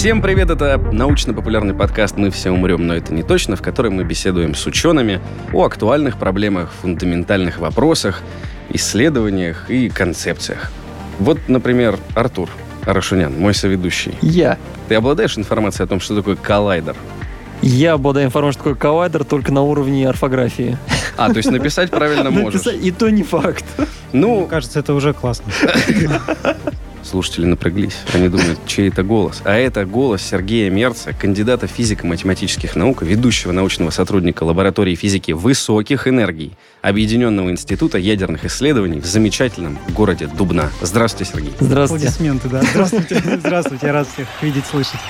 Всем привет, это научно-популярный подкаст «Мы все умрем, но это не точно», в котором мы беседуем с учеными о актуальных проблемах, фундаментальных вопросах, исследованиях и концепциях. Вот, например, Артур Арашунян, мой соведущий. Я. Ты обладаешь информацией о том, что такое коллайдер? Я обладаю информацией, что такое коллайдер, только на уровне орфографии. А, то есть написать правильно можешь? Написать- И то не факт. Ну, Мне кажется, это уже классно. слушатели напряглись. Они думают, чей это голос. А это голос Сергея Мерца, кандидата физико-математических наук, ведущего научного сотрудника лаборатории физики высоких энергий Объединенного института ядерных исследований в замечательном городе Дубна. Здравствуйте, Сергей. Здравствуйте. Аплодисменты, да. Здравствуйте. Здравствуйте, я рад всех видеть, слышать.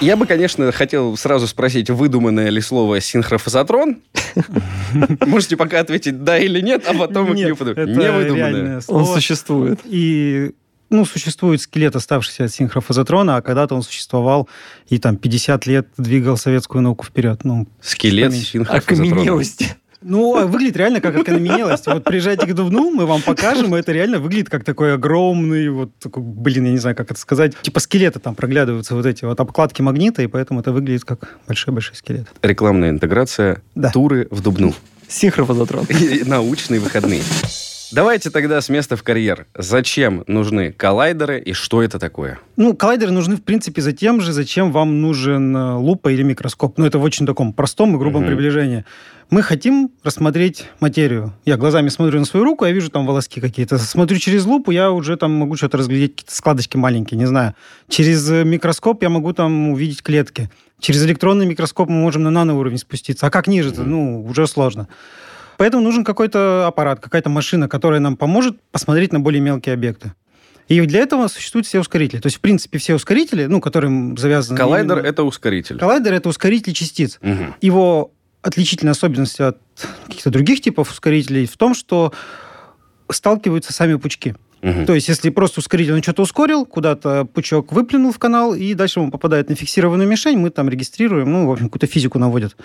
Я бы, конечно, хотел сразу спросить, выдуманное ли слово синхрофазотрон? Можете пока ответить да или нет, а потом мы к Нет, нему это Не выдуманное. Он существует. И ну, существует скелет, оставшийся от синхрофазотрона, а когда-то он существовал и там 50 лет двигал советскую науку вперед. Ну, Скелет синхрофазотрона. Окаменелость. ну а выглядит реально как окаменелость. Вот приезжайте к Дубну, мы вам покажем, и это реально выглядит как такой огромный, вот такой, блин, я не знаю, как это сказать, типа скелета там проглядываются вот эти вот обкладки магнита, и поэтому это выглядит как большой-большой скелет. Рекламная интеграция Да. туры в Дубну. Синхрофазотрон. И научные выходные. Давайте тогда с места в карьер. Зачем нужны коллайдеры и что это такое? Ну, коллайдеры нужны, в принципе, за тем же, зачем вам нужен э, лупа или микроскоп. Ну, это в очень таком простом и грубом Мгм. приближении. Мы хотим рассмотреть материю. Я глазами смотрю на свою руку, я вижу там волоски какие-то. Смотрю через лупу, я уже там могу что-то разглядеть, какие-то складочки маленькие, не знаю. Через э, микроскоп я могу там увидеть клетки. Через электронный микроскоп мы можем на наноуровень спуститься. А как ниже-то? Ну, уже сложно. Поэтому нужен какой-то аппарат, какая-то машина, которая нам поможет посмотреть на более мелкие объекты. И для этого существуют все ускорители. То есть, в принципе, все ускорители, ну, которым завязаны... Коллайдер именно- это ускоритель. Коллайдер — это ускоритель частиц. Мгм. Его отличительная особенность от каких-то других типов ускорителей в том, что сталкиваются сами пучки. Мгм. То есть, если просто ускоритель, он что-то ускорил, куда-то пучок выплюнул в канал, и дальше он попадает на фиксированную мишень, мы там регистрируем, ну, в общем, какую-то физику наводят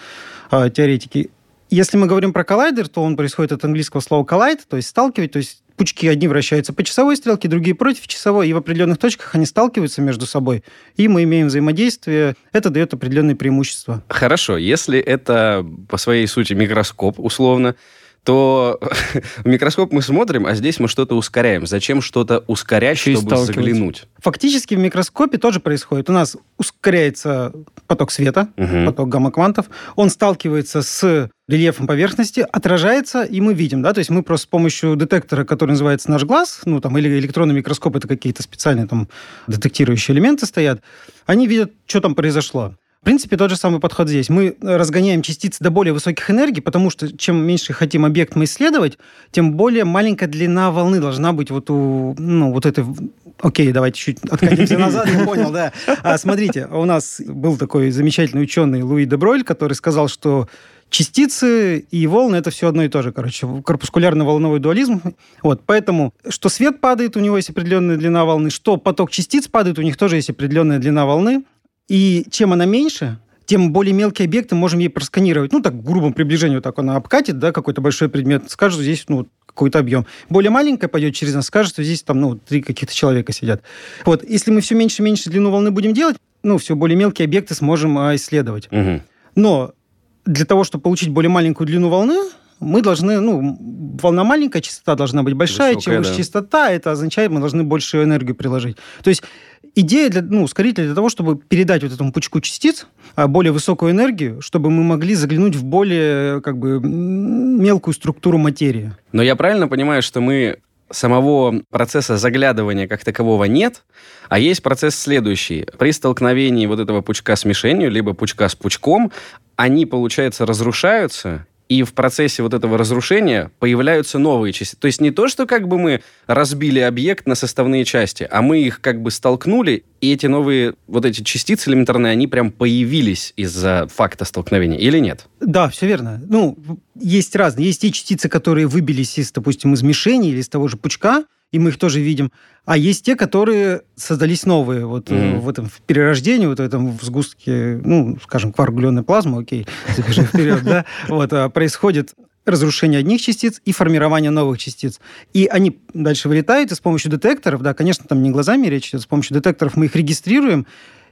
а, теоретики. Если мы говорим про коллайдер, то он происходит от английского слова collide, то есть сталкивать, то есть пучки одни вращаются по часовой стрелке, другие против часовой, и в определенных точках они сталкиваются между собой, и мы имеем взаимодействие. Это дает определенные преимущества. Хорошо, если это по своей сути микроскоп, условно, то в микроскоп мы смотрим, а здесь мы что-то ускоряем. Зачем что-то ускорять, Еще чтобы заглянуть? Фактически в микроскопе тоже происходит. У нас ускоряется поток света, Мгм. поток гамма-квантов, он сталкивается с рельефом поверхности, отражается, и мы видим, да, то есть мы просто с помощью детектора, который называется наш глаз, ну, там, или электронный микроскоп, это какие-то специальные там детектирующие элементы стоят, они видят, что там произошло. В принципе, тот же самый подход здесь. Мы разгоняем частицы до более высоких энергий, потому что чем меньше хотим объект мы исследовать, тем более маленькая длина волны должна быть вот у, ну, вот этой... Окей, давайте чуть откатимся назад, я понял, да. А, смотрите, у нас был такой замечательный ученый Луи де Бройль, который сказал, что частицы и волны это все одно и то же, короче, корпускулярно-волновой дуализм. Вот, поэтому, что свет падает, у него есть определенная длина волны, что поток частиц падает, у них тоже есть определенная длина волны. И чем она меньше, тем более мелкие объекты можем ей просканировать. Ну, так, в грубом приближении, вот так она обкатит, да, какой-то большой предмет, скажет, здесь, ну, какой-то объем. Более маленькая пойдет через нас, скажет, что здесь там, ну, три каких-то человека сидят. Вот, если мы все меньше и меньше длину волны будем делать, ну, все более мелкие объекты сможем а, исследовать. Мгм. Но для того, чтобы получить более маленькую длину волны, мы должны, ну, волна маленькая, частота должна быть большая. Высокая, Чем выше да. частота, это означает, мы должны большую энергию приложить. То есть идея для, ну, ускорителя для того, чтобы передать вот этому пучку частиц а, более высокую энергию, чтобы мы могли заглянуть в более, как бы, мелкую структуру материи. Но я правильно понимаю, что мы самого процесса заглядывания как такового нет, а есть процесс следующий. При столкновении вот этого пучка с мишенью, либо пучка с пучком, они, получается, разрушаются, и в процессе вот этого разрушения появляются новые части. То есть не то, что как бы мы разбили объект на составные части, а мы их как бы столкнули, и эти новые вот эти частицы элементарные, они прям появились из-за факта столкновения, или нет? Да, все верно. Ну, есть разные. Есть те частицы, которые выбились из, допустим, из мишени или из того же пучка, и мы их тоже видим. А есть те, которые создались новые вот Мгм. в этом в перерождении, вот в этом в сгустке, ну, скажем, кварк-глюонной плазмы, окей, забежим вперед, да, вот, а, происходит разрушение одних частиц и формирование новых частиц. И они дальше вылетают, и с помощью детекторов, да, конечно, там не глазами речь идет, с помощью детекторов мы их регистрируем,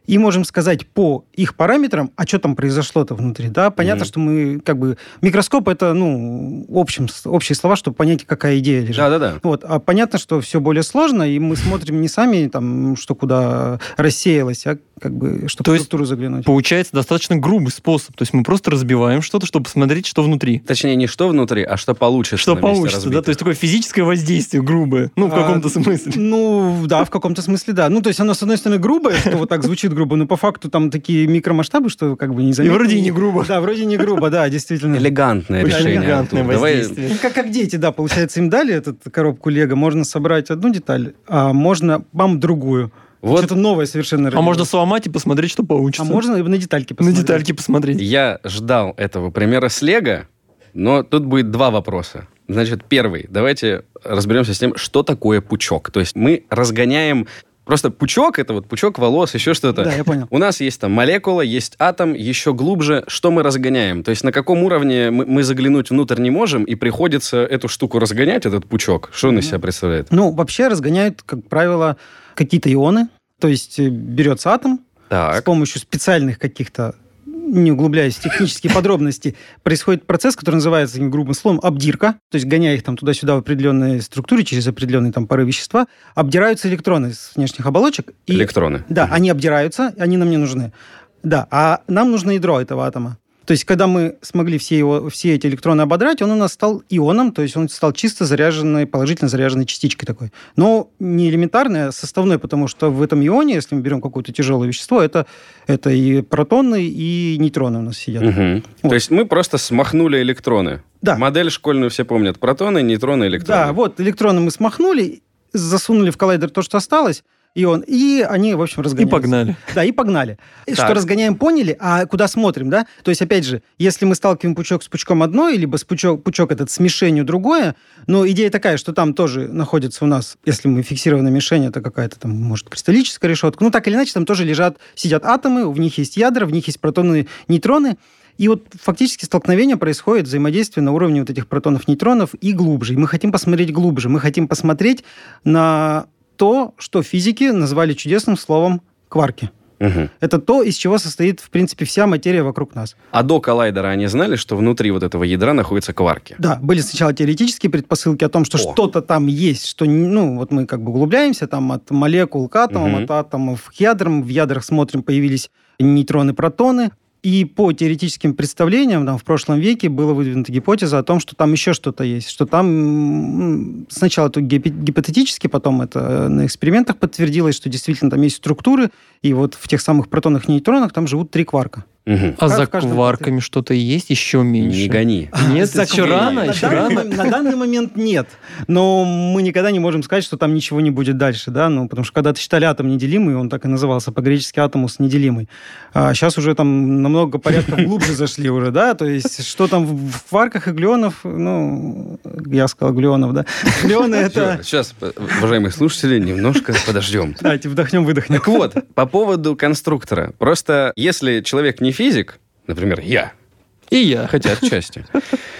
и можем сказать по их параметрам, а что там произошло-то внутри, да, понятно, Мгм. что мы как бы... Микроскоп — это, ну, общим, общие слова, чтобы понять, какая идея лежит. Да-да-да. Вот. А понятно, что все более сложно, и мы смотрим не сами, там, что куда рассеялось, а как бы, чтобы То в есть структуру заглянуть. Получается достаточно грубый способ. То есть мы просто разбиваем что-то, чтобы посмотреть, что внутри. Точнее, не что внутри, а что получится. Что получится, да? разбитых. То есть такое физическое воздействие грубое. Ну, в А, каком-то смысле. Ну, да, в каком-то смысле, да. Ну, то есть оно, с одной стороны, грубое, что вот так звучит грубо, но по факту там такие микромасштабы, что как бы не И заметно. вроде и не грубо. Да, вроде не грубо, да, действительно. Элегантное решение. элегантное воздействие. Ну, как, как дети, да, получается, им дали эту коробку Лего, можно собрать одну деталь, а можно, бам, другую. Вот Что-то новое совершенно А родилось. можно сломать и посмотреть, что А получится. можно и на детальки на посмотреть. детальки посмотреть. Я ждал этого примера с Лего, но тут будет два вопроса. Значит, первый. Давайте разберемся с тем, что такое пучок. То есть мы разгоняем... Просто пучок — это вот пучок волос, еще что-то. Да, я понял. У нас есть там молекула, есть атом, еще глубже. Что мы разгоняем? То есть на каком уровне мы, мы заглянуть внутрь не можем, и приходится эту штуку разгонять, этот пучок? Что он из себя представляет? Ну, вообще разгоняют, как правило, какие-то ионы. То есть э, берется атом, с Так. помощью специальных каких-то, не углубляясь в технические подробности, происходит процесс, который называется, грубым словом, обдирка. То есть, гоняя их там туда-сюда в определенной структуре, через определенные там пары вещества, обдираются электроны с внешних оболочек. И, Электроны. Да, они обдираются, они нам не нужны. Да, а нам нужно ядро этого атома. То есть, когда мы смогли все, его, все эти электроны ободрать, он у нас стал ионом, то есть он стал чисто заряженной, положительно заряженной частичкой такой. Но не элементарной, а составной, потому что в этом ионе, если мы берем какое-то тяжелое вещество, это, это и протоны, и нейтроны у нас сидят. Мгм. Вот. То есть мы просто смахнули электроны. Да. Модель школьную все помнят. Протоны, нейтроны, электроны. Да, вот электроны мы смахнули, засунули в коллайдер то, что осталось, ион, и они, в общем, И разгоняются. погнали. Да, и погнали. Так. Что разгоняем, поняли, а куда смотрим, да? То есть, опять же, если мы сталкиваем пучок с пучком одной, либо с пучок, пучок этот с мишенью другое, но идея такая, что там тоже находится у нас, если мы фиксированная мишень, это какая-то там, может, кристаллическая решетка, ну, так или иначе, там тоже лежат, сидят атомы, в них есть ядра, в них есть протоны, нейтроны, и вот фактически столкновение происходит, взаимодействие на уровне вот этих протонов, нейтронов и глубже. И мы хотим посмотреть глубже. Мы хотим посмотреть на то, что физики назвали чудесным словом кварки. Мгм. Это то, из чего состоит, в принципе, вся материя вокруг нас. А до коллайдера они знали, что внутри вот этого ядра находятся кварки? Да, были сначала теоретические предпосылки о том, что что-то там есть, что, ну, вот мы как бы углубляемся там от молекул к атомам, Мгм. от атомов к ядрам. В ядрах смотрим, появились нейтроны, протоны. И по теоретическим представлениям там, в прошлом веке была выдвинута гипотеза о том, что там еще что-то есть, что там сначала это гипотетически, потом это э, на экспериментах подтвердилось, что действительно там есть структуры, и вот в тех самых протонах и нейтронах там живут три кварка. Мгм. А за кварками что-то есть еще меньше? Не гони. Нет, За еще рано, на еще данный рано. мом- На данный момент нет. Но мы никогда не можем сказать, что там ничего не будет дальше, да, ну, потому что когда-то считали атом неделимый, он так и назывался по-гречески атомус неделимый. А сейчас уже там намного порядков глубже зашли уже, да, то есть что там в кварках и глионов, ну, я сказал глионов, да. Глионы это... Сейчас, уважаемые слушатели, немножко подождем. Давайте вдохнем, выдохнем. Так вот, по поводу конструктора. Просто если человек не физик, например, я, И я. хотя отчасти,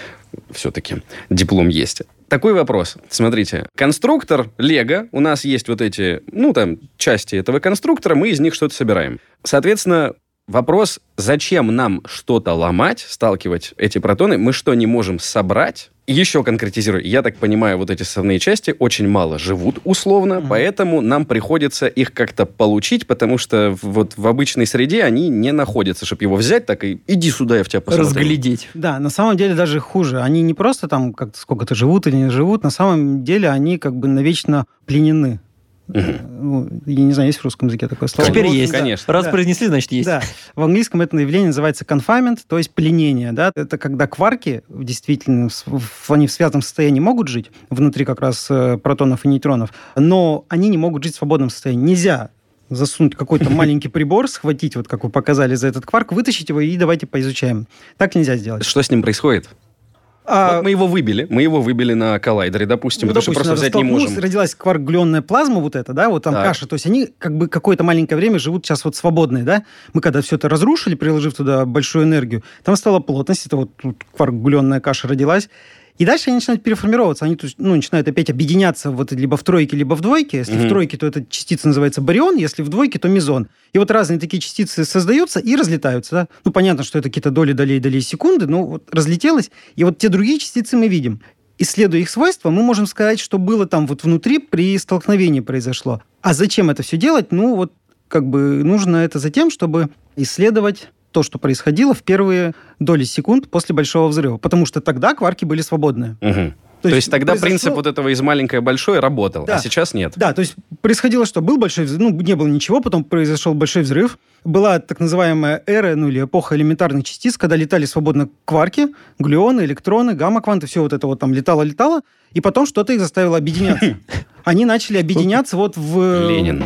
все-таки диплом есть. Такой вопрос. Смотрите, конструктор Лего, у нас есть вот эти, ну, там, части этого конструктора, мы из них что-то собираем. Соответственно, вопрос, зачем нам что-то ломать, сталкивать эти протоны, мы что, не можем собрать? Еще конкретизирую, я так понимаю, вот эти составные части очень мало живут условно, Мгм. поэтому нам приходится их как-то получить, потому что вот в обычной среде они не находятся, чтобы его взять, так и иди сюда, я в тебя посмотрю. Разглядеть. Да, на самом деле даже хуже. Они не просто там как-то сколько-то живут или не живут, на самом деле они как бы навечно пленены. Ну, я не знаю, есть в русском языке такое слово? Теперь вот, есть. да. Конечно. Раз Да. произнесли, значит есть. Да, в английском это явление называется confinement, то есть пленение. Да? Это когда кварки в действительно в- они в связанном состоянии могут жить, внутри как раз э, протонов и нейтронов, но они не могут жить в свободном состоянии. Нельзя засунуть какой-то маленький прибор, схватить, вот как вы показали за этот кварк, вытащить его и давайте поизучаем. Так нельзя сделать. Что с ним происходит? А, Вот мы его выбили, мы его выбили на коллайдере, допустим, ну, потому что просто взять не можем. Родилась кварк-глионная плазма вот эта, да, вот там Так. каша. То есть они как бы какое-то маленькое время живут сейчас вот свободные, да. Мы когда все это разрушили, приложив туда большую энергию, там стала плотность, это вот тут каша родилась. И дальше они начинают переформироваться. Они ну, начинают опять объединяться вот либо в тройке, либо в двойке. Если mm-hmm. в тройке, то эта частица называется барион, если в двойке, то мезон. И вот разные такие частицы создаются и разлетаются. Да? Ну, понятно, что это какие-то доли, долей, долей секунды, но вот разлетелось. И вот те другие частицы мы видим. Исследуя их свойства, мы можем сказать, что было там вот внутри при столкновении произошло. А зачем это все делать? Ну, вот как бы нужно это за тем, чтобы исследовать то, что происходило в первые доли секунд после Большого взрыва. Потому что тогда кварки были свободные. Угу. То, то есть, есть тогда произошло... принцип вот этого из маленькое большое работал, а да. а сейчас нет. Да, то есть происходило что? Был большой взрыв, ну, не было ничего, потом произошел большой взрыв. Была так называемая эра, ну, или эпоха элементарных частиц, когда летали свободно кварки, глюоны, электроны, гамма-кванты, все вот это вот там летало-летало, и потом что-то их заставило объединяться. Они начали объединяться вот в... Ленин.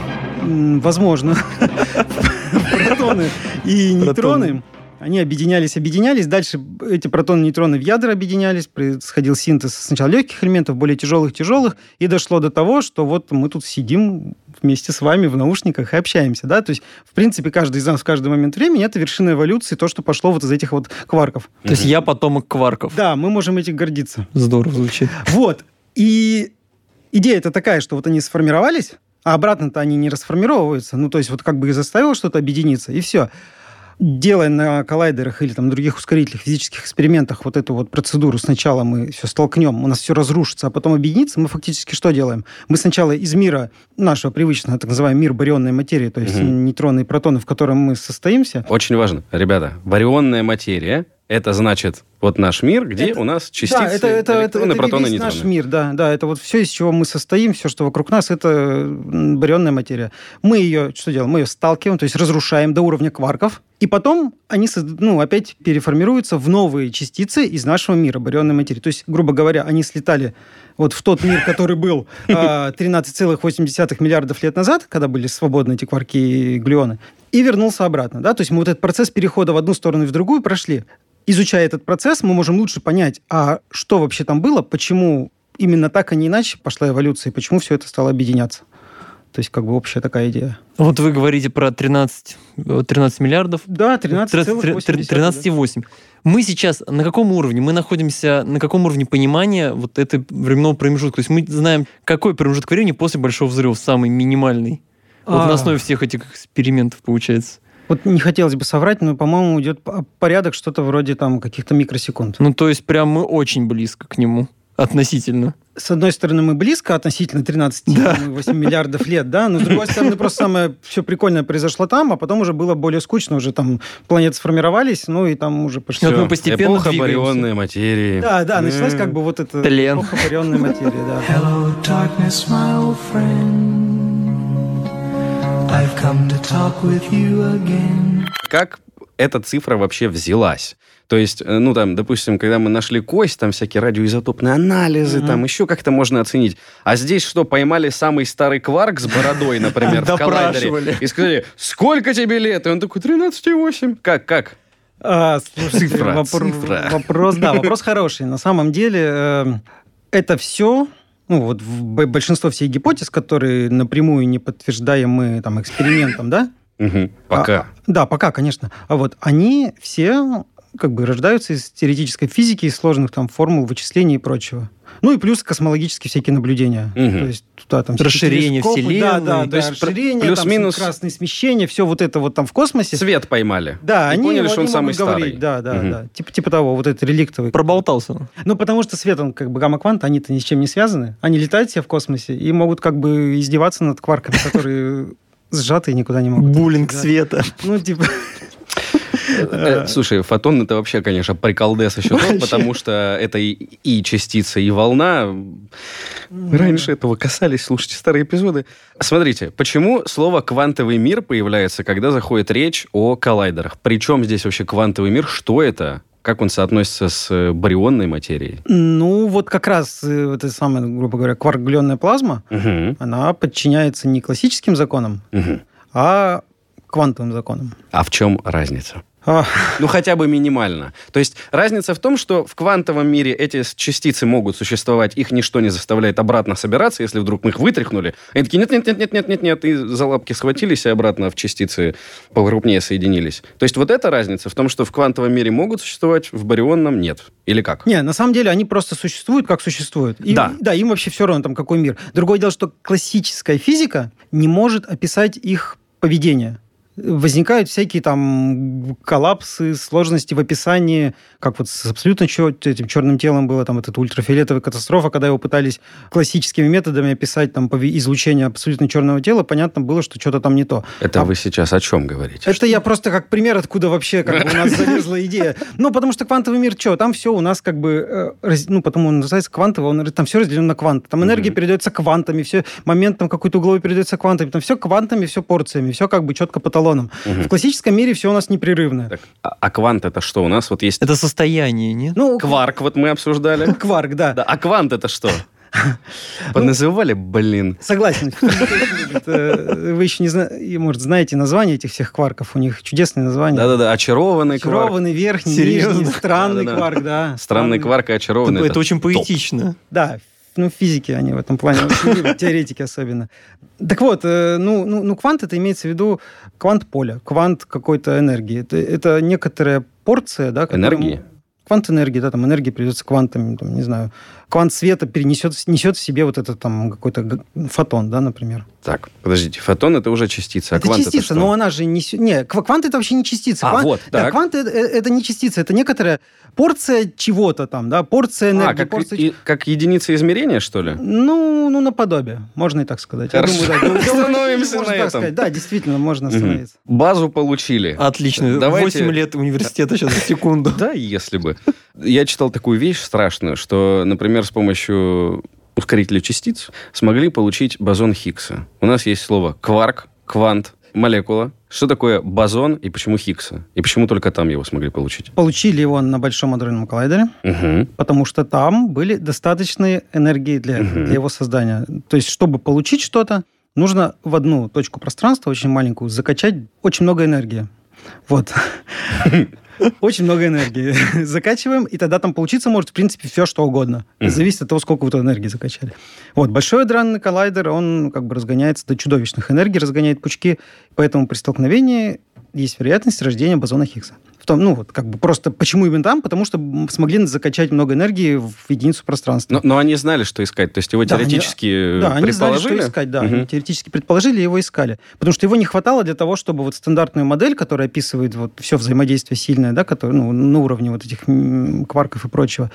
Возможно. Протоны и нейтроны. Они объединялись, объединялись. Дальше эти протоны, нейтроны в ядра объединялись. Происходил синтез сначала легких элементов, более тяжелых, тяжелых. И дошло до того, что вот мы тут сидим вместе с вами в наушниках и общаемся. Да? То есть, в принципе, каждый из нас в каждый момент времени это вершина эволюции, то, что пошло вот из этих вот кварков. То есть я потомок кварков. Да, мы можем этим гордиться. Здорово звучит. Вот. И идея это такая, что вот они сформировались, а обратно-то они не расформировываются. Ну, то есть вот как бы и заставило что-то объединиться, и все делая на коллайдерах или там других ускорителях, физических экспериментах вот эту вот процедуру, сначала мы все столкнем, у нас все разрушится, а потом объединится, мы фактически что делаем? Мы сначала из мира нашего привычного, так называемого мир барионной материи, то есть угу. нейтроны и протоны, в котором мы состоимся. Очень важно, ребята, барионная материя это значит вот наш мир, где это, у нас частицы, да, это, это, электроны, это, протоны, это нейтроны. наш мир, да, да, это вот все, из чего мы состоим, все, что вокруг нас, это барионная материя. Мы ее, что делаем? Мы ее сталкиваем, то есть разрушаем до уровня кварков, и потом они, ну, опять переформируются в новые частицы из нашего мира, барионной материи. То есть, грубо говоря, они слетали вот в тот мир, который был 13,8 а, миллиардов лет назад, когда были свободны эти кварки и глюоны, и вернулся обратно. Да? То есть мы вот этот процесс перехода в одну сторону и в другую прошли изучая этот процесс, мы можем лучше понять, а что вообще там было, почему именно так, а не иначе пошла эволюция, и почему все это стало объединяться. То есть как бы общая такая идея. Вот вы говорите про 13, 13 миллиардов. Да, 13,8. 13,8. Мы сейчас на каком уровне? Мы находимся на каком уровне понимания вот этой временного промежутка? То есть мы знаем, какой промежуток времени после Большого взрыва, самый минимальный? Вот а... на основе всех этих экспериментов получается. Вот не хотелось бы соврать, но, по-моему, идет порядок что-то вроде там каких-то микросекунд. Ну, то есть прям мы очень близко к нему относительно. С одной стороны, мы близко относительно 13,8 да. миллиардов лет, да, но с другой стороны, просто самое все прикольное произошло там, а потом уже было более скучно, уже там планеты сформировались, ну и там уже пошли. Вот мы постепенно Эпоха барионной материи. Да, да, началась как бы вот эта Тлен. эпоха барионной материи, да. Hello, darkness, my old friend. I've come to talk with you again. Как эта цифра вообще взялась? То есть, э, ну, там, допустим, когда мы нашли кость, там всякие радиоизотопные анализы, mm-hmm. там еще как-то можно оценить. А здесь что, поймали самый старый кварк с бородой, например, в коллайдере, и сказали, сколько тебе лет? И он такой, 13,8. Как, как? А, слушайте, цифра, вопор- цифра. Вопрос, да, вопрос хороший. На самом деле, э, это все ну, вот большинство всех гипотез, которые напрямую не подтверждаемы там, экспериментом, да? Пока. А, да, пока, конечно. А вот они все как бы рождаются из теоретической физики, из сложных там формул, вычислений и прочего. Ну и плюс космологические всякие наблюдения. Угу. То есть туда там расширение вселенной, да, да, то да, есть расширение, плюс-минус красные смещения, все вот это вот там в космосе. Свет поймали. Да, и они поняли, что он самый старый. Говорить. Да, да, угу. да. Типа, типа того, вот это реликтовый. Проболтался. Ну, потому что свет, он как бы гамма-квант, они-то ни с чем не связаны. Они летают себе в космосе и могут как бы издеваться над кварками, которые сжатые никуда не могут. Буллинг света. Ну, типа... Э, слушай, фотон это вообще, конечно, приколдес еще тот, потому что это и частица, и волна. Раньше этого касались, слушайте старые эпизоды. Смотрите, почему слово «квантовый мир» появляется, когда заходит речь о коллайдерах? Причем здесь вообще квантовый мир? Что это? Как он соотносится с барионной материей? Ну, вот как раз э, эта самая, грубо говоря, кваркгленная плазма, угу. она подчиняется не классическим законам, угу. а квантовым законам. А в чем разница? А, Ну, хотя бы минимально. То есть разница в том, что в квантовом мире эти частицы могут существовать, их ничто не заставляет обратно собираться, если вдруг мы их вытряхнули. Они такие, нет-нет-нет-нет-нет-нет, и за лапки схватились и обратно в частицы покрупнее соединились. То есть вот эта разница в том, что в квантовом мире могут существовать, в барионном нет. Или как? Не, на самом деле они просто существуют, как существуют. Им, Да. Да, им вообще все равно, там, какой мир. Другое дело, что классическая физика не может описать их поведение. Возникают всякие там коллапсы, сложности в описании, как вот с абсолютно чё- этим черным телом было, там, эта ультрафиолетовая катастрофа, когда его пытались классическими методами описать там излучение абсолютно черного тела, понятно было, что что-то там не то. Это А вы сейчас о чем говорите? Это я просто как пример, откуда вообще как бы у нас залезла идея. Ну, потому что квантовый мир, что, там все у нас как бы, э, ну, потому он называется квантовый, он, там все разделено на кванты. Там энергия передается квантами, все, момент там какой-то угловой передается квантами, там все квантами, все порциями, все как бы четко по талонам. Мгм. В классическом мире все у нас непрерывно. Так, а, а квант это что? У нас вот есть Это состояние, нет? Ну, кварк, вот мы обсуждали. кварк, да. Да, а квант это что? Поназывали, блин. Согласен. Это Вы еще не знаете, может, знаете название этих всех кварков. У них чудесные названия. Да-да-да, очарованный кварк. Очарованный, верхний, нижний, странный кварк, да. Странный кварк и очарованный. это, очень поэтично. Да, ну, физики они в этом плане теоретики особенно. Так вот, э, ну, ну, ну, квант это имеется в виду квант поля, квант какой-то энергии. Это, это некоторая порция, да, Энергии? Квант энергии, да, там энергия придется квантами, там, не знаю. Квант света перенесет, несет в себе вот этот там какой-то фотон, да, например. Так, подождите, фотон это уже частица, а это квант частица, это что? но она же несет... Не, кв- квант это вообще не частица. А, Квант- вот, да, так. квант это, это не частица, это некоторая порция чего-то там, да, порция энергии, А, как, порция... и- как единица измерения, что ли? Ну, ну, наподобие. Можно и так сказать. Я Хорошо. думаю, да, Остановимся можно на так этом. сказать. Да, действительно, можно остановиться. Базу получили. Отлично. Давайте- 8 лет университета сейчас за секунду. Да, если бы. Я читал такую вещь страшную, что, например, с помощью ускорителя частиц смогли получить бозон Хиггса. У нас есть слово кварк, квант, молекула. Что такое бозон и почему Хиггса? И почему только там его смогли получить? Получили его на Большом адронном коллайдере, Угу. потому что там были достаточные энергии для, Мгм. для его создания. То есть, чтобы получить что-то, нужно в одну точку пространства, очень маленькую, закачать очень много энергии. Вот. Очень много энергии. Закачиваем, и тогда там получиться может, в принципе, все, что угодно. Мгм. Зависит от того, сколько вы туда энергии закачали. Вот. Большой адронный коллайдер, он как бы разгоняется до чудовищных энергий, разгоняет пучки, поэтому при столкновении есть вероятность рождения бозона Хиггса. В том, ну, вот как бы просто почему именно там? Потому что смогли закачать много энергии в единицу пространства. Но, но они знали, что искать. То есть его Да, они- теоретически Да, они знали, предположили. что искать, да. Они теоретически предположили, его искали. Потому что его не хватало для того, чтобы вот стандартную модель, которая описывает вот все взаимодействие сильное, да, которое, ну, на уровне вот этих кварков и прочего,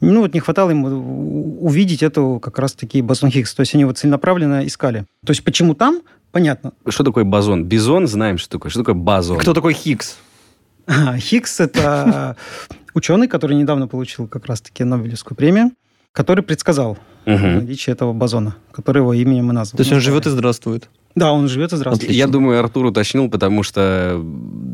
ну, вот не хватало ему увидеть эту как раз-таки бозон Хиггс. То есть они вот целенаправленно искали. То есть почему там? Понятно. Что такое бозон? Бизон знаем, что такое. Что такое бозон? Кто такой Хиггс? А, Хиггс – это ученый, который недавно получил как раз-таки Нобелевскую премию, который предсказал наличие этого бозона, который его именем и назван. То есть он живет и здравствует. Да, он живет и здравствует. Я думаю, Артур уточнил, потому что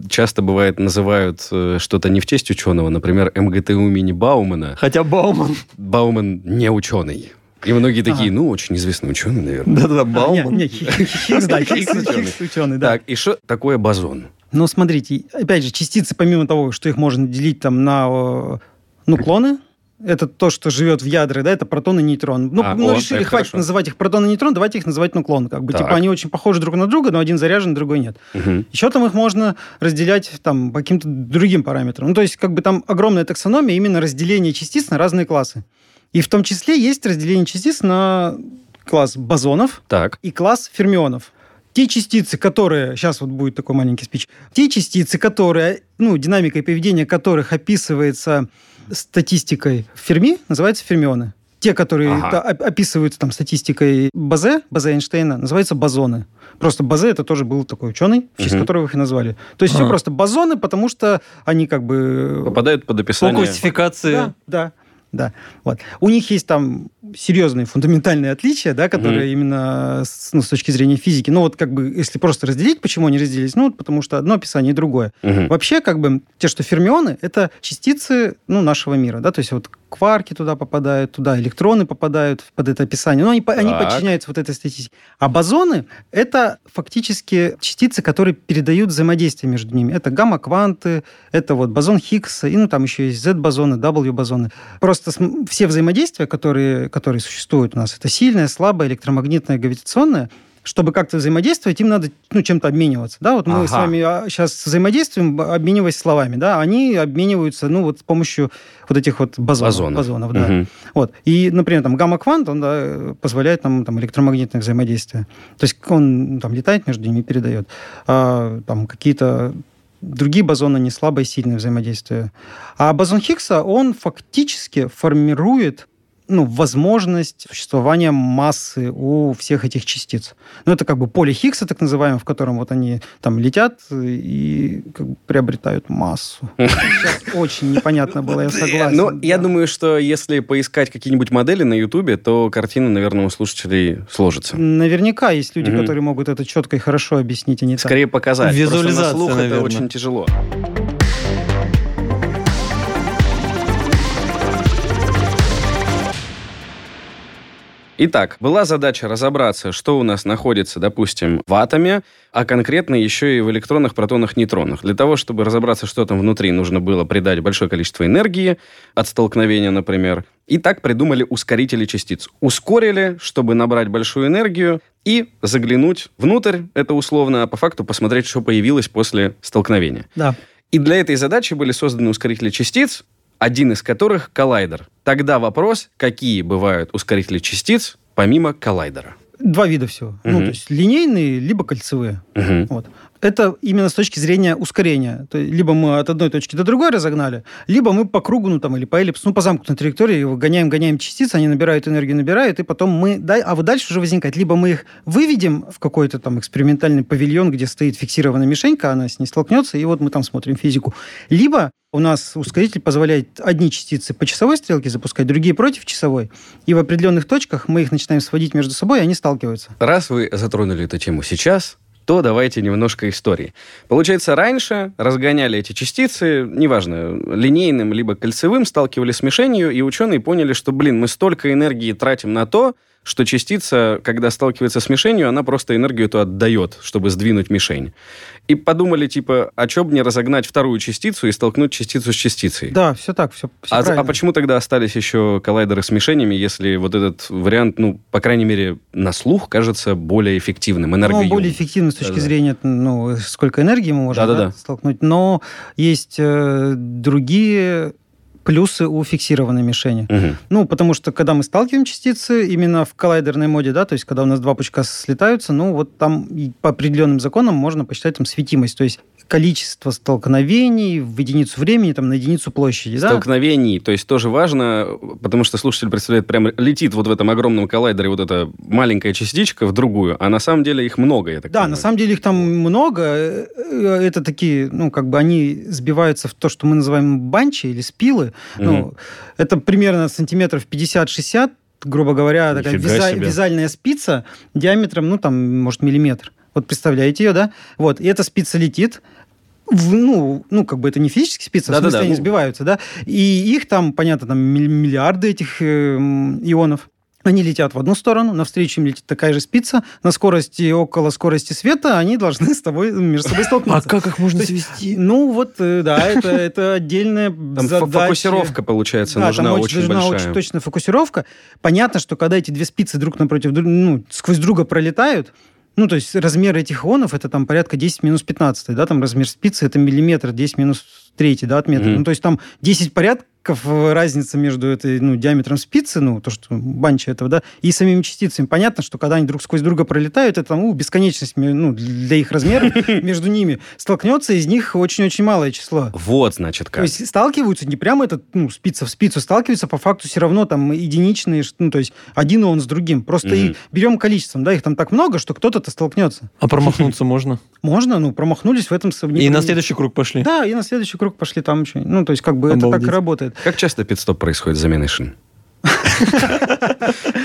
часто бывает называют э, что-то не в честь ученого, например, МГТУ имени Баумана. Хотя Бауман. Бауман не ученый. И многие такие, ну, очень известный ученый, наверное. Да-да-да, А, Бауман. не, Хи- Хи- Хиггс, да, Хиггс ученый. Да. Так, и что такое бозон? Но смотрите, опять же, частицы, помимо того, что их можно делить там на э, нуклоны, это то, что живет в ядре, да, это протон и нейтрон. Ну, А, ну, о, решили, это хватит хорошо. называть их протон и нейтрон, давайте их называть нуклон. Как бы, Так. типа, они очень похожи друг на друга, но один заряжен, другой нет. Мгм. Еще там их можно разделять там, по каким-то другим параметрам. Ну, то есть, как бы там огромная таксономия, именно разделение частиц на разные классы. И в том числе есть разделение частиц на класс бозонов, Так. и класс фермионов. Те частицы, которые... Сейчас вот будет такой маленький спич. Те частицы, которые... Ну, динамикой поведения которых описывается статистикой Ферми, называются фермионы. Те, которые Ага. описываются там статистикой Базе, Базе Эйнштейна, называются бозоны. Просто Базе это тоже был такой ученый, в честь Мгм. которого их и назвали. То есть все Ага. просто бозоны, потому что они как бы... Попадают под По описание. классификации. Да, да, да. Вот. У них есть там серьезные фундаментальные отличия, да, которые Мгм. именно с, ну, с точки зрения физики. Ну вот как бы, если просто разделить, почему они разделились? Ну, вот потому что одно описание и другое. Мгм. Вообще, как бы, те, что фермионы, это частицы ну, нашего мира, да, то есть вот кварки туда попадают, туда электроны попадают под это описание. Но они, они подчиняются вот этой статистике. А бозоны — это фактически частицы, которые передают взаимодействие между ними. Это гамма-кванты, это вот бозон Хиггса, и ну там еще есть Z-бозоны, W-бозоны. Просто все взаимодействия, которые, которые существуют у нас, это сильное, слабое, электромагнитное, гравитационное — чтобы как-то взаимодействовать, им надо ну, чем-то обмениваться. Да? Вот мы ага. с вами сейчас а, взаимодействуем, обмениваясь словами. Да? Они обмениваются ну, вот с помощью вот этих вот бозонов. бозонов. бозонов да. угу. вот. И, например, там гамма-квант, он да, позволяет нам там, электромагнитное взаимодействие. То есть он там летает между ними, передает. А, там какие-то другие бозоны не слабое, сильное взаимодействие. А бозон Хиггса, он фактически формирует ну, возможность существования массы у всех этих частиц. Ну, это как бы поле Хиггса, так называемое, в котором вот они там летят и как бы приобретают массу. Сейчас очень непонятно было, я согласен. Ну, я думаю, что если поискать какие-нибудь модели на Ютубе, то картина, наверное, у слушателей сложится. Наверняка есть люди, которые могут это четко и хорошо объяснить, а не Скорее показать. Визуализация, это очень тяжело. Итак, была задача разобраться, что у нас находится, допустим, в атоме, а конкретно еще и в электронах, протонах, нейтронах. Для того, чтобы разобраться, что там внутри, нужно было придать большое количество энергии от столкновения, например. И так придумали ускорители частиц. Ускорили, чтобы набрать большую энергию и заглянуть внутрь, это условно, а по факту посмотреть, что появилось после столкновения. Да. И для этой задачи были созданы ускорители частиц, один из которых коллайдер. Тогда вопрос, какие бывают ускорители частиц помимо коллайдера? Два вида всего. Угу. Ну, то есть линейные, либо кольцевые. Угу. Вот. Это именно с точки зрения ускорения. То есть, либо мы от одной точки до другой разогнали, либо мы по кругу, ну там, или по эллипсу, ну, по замкнутой траектории гоняем, гоняем частицы, они набирают энергию, набирают, и потом мы... А вот дальше уже возникает. Либо мы их выведем в какой-то там экспериментальный павильон, где стоит фиксированная мишенька, она с ней столкнется, и вот мы там смотрим физику. Либо у нас ускоритель позволяет одни частицы по часовой стрелке запускать, другие против часовой. И в определенных точках мы их начинаем сводить между собой, и они сталкиваются. Раз вы затронули эту тему сейчас, то давайте немножко истории. Получается, раньше разгоняли эти частицы, неважно, линейным либо кольцевым, сталкивали с мишенью, и ученые поняли, что, блин, мы столько энергии тратим на то, что частица, когда сталкивается с мишенью, она просто энергию эту отдает, чтобы сдвинуть мишень. И подумали, типа, а что бы не разогнать вторую частицу и столкнуть частицу с частицей? Да, все так, все, все а, а почему тогда остались еще коллайдеры с мишенями, если вот этот вариант, ну, по крайней мере, на слух кажется более эффективным, энергоемким? Ну, более эффективным с точки да, зрения, ну, сколько энергии мы можем да, да, да. столкнуть. Но есть э, другие плюсы у фиксированной мишени. Угу. Ну, потому что когда мы сталкиваем частицы именно в коллайдерной моде, да, то есть когда у нас два пучка слетаются, ну, вот там по определенным законам можно посчитать там светимость. То есть количество столкновений в единицу времени, там, на единицу площади. Столкновений, да? то есть тоже важно, потому что слушатель представляет, прямо летит вот в этом огромном коллайдере вот эта маленькая частичка в другую, а на самом деле их много, я так Да, понимаю. на самом деле их там много. Э, это такие, ну, как бы они сбиваются в то, что мы называем банчи или спилы. Угу. Ну, это примерно сантиметров 50-60, грубо говоря, Нифига такая вяза- вязальная спица диаметром, ну, там, может, миллиметр. Вот представляете ее, да? Вот, и эта спица летит, в, ну, ну, как бы это не физические спицы, да, в смысле да, да, они ну... сбиваются, да, и их там, понятно, там миллиарды этих э, ионов. Они летят в одну сторону, навстречу им летит такая же спица, на скорости около скорости света они должны с тобой между собой столкнуться. А как их можно свести? Ну вот, э, да, это, это отдельная там задача. фокусировка, получается, да, нужна там очень, очень нужна большая. очень точная фокусировка. Понятно, что когда эти две спицы друг напротив друга, ну, сквозь друга пролетают, ну, то есть размер этих ионов это там порядка 10 минус 15, да, там размер спицы это миллиметр, 10 минус 3, да, от метра. Mm-hmm. Ну, то есть там 10 порядков разница между этой, ну, диаметром спицы, ну, то, что банча этого, да, и самими частицами. Понятно, что когда они друг сквозь друга пролетают, это, ну, бесконечность, ну, для их размера между ними столкнется, из них очень-очень малое число. Вот, значит, как. То есть сталкиваются не прямо этот, ну, спица в спицу, сталкиваются по факту все равно там единичные, ну, то есть один он с другим. Просто и берем количеством, да, их там так много, что кто-то-то столкнется. А промахнуться можно? Можно, ну, промахнулись в этом... И на следующий круг пошли? Да, и на следующий круг пошли там еще. Ну, то есть как бы это так и работает. Как часто пидстоп происходит заменой шин?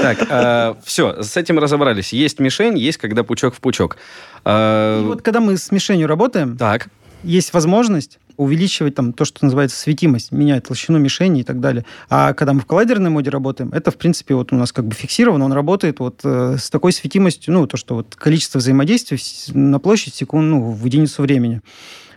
Так, а, все, с этим разобрались. Есть мишень, есть когда пучок в пучок. А, и вот когда мы с мишенью работаем, так. есть возможность увеличивать там то, что называется светимость, менять толщину мишени и так далее. А когда мы в коллайдерной моде работаем, это, в принципе, вот у нас как бы фиксировано, он работает вот э, с такой светимостью, ну, то, что вот количество взаимодействий на площадь секунд, ну, в единицу времени.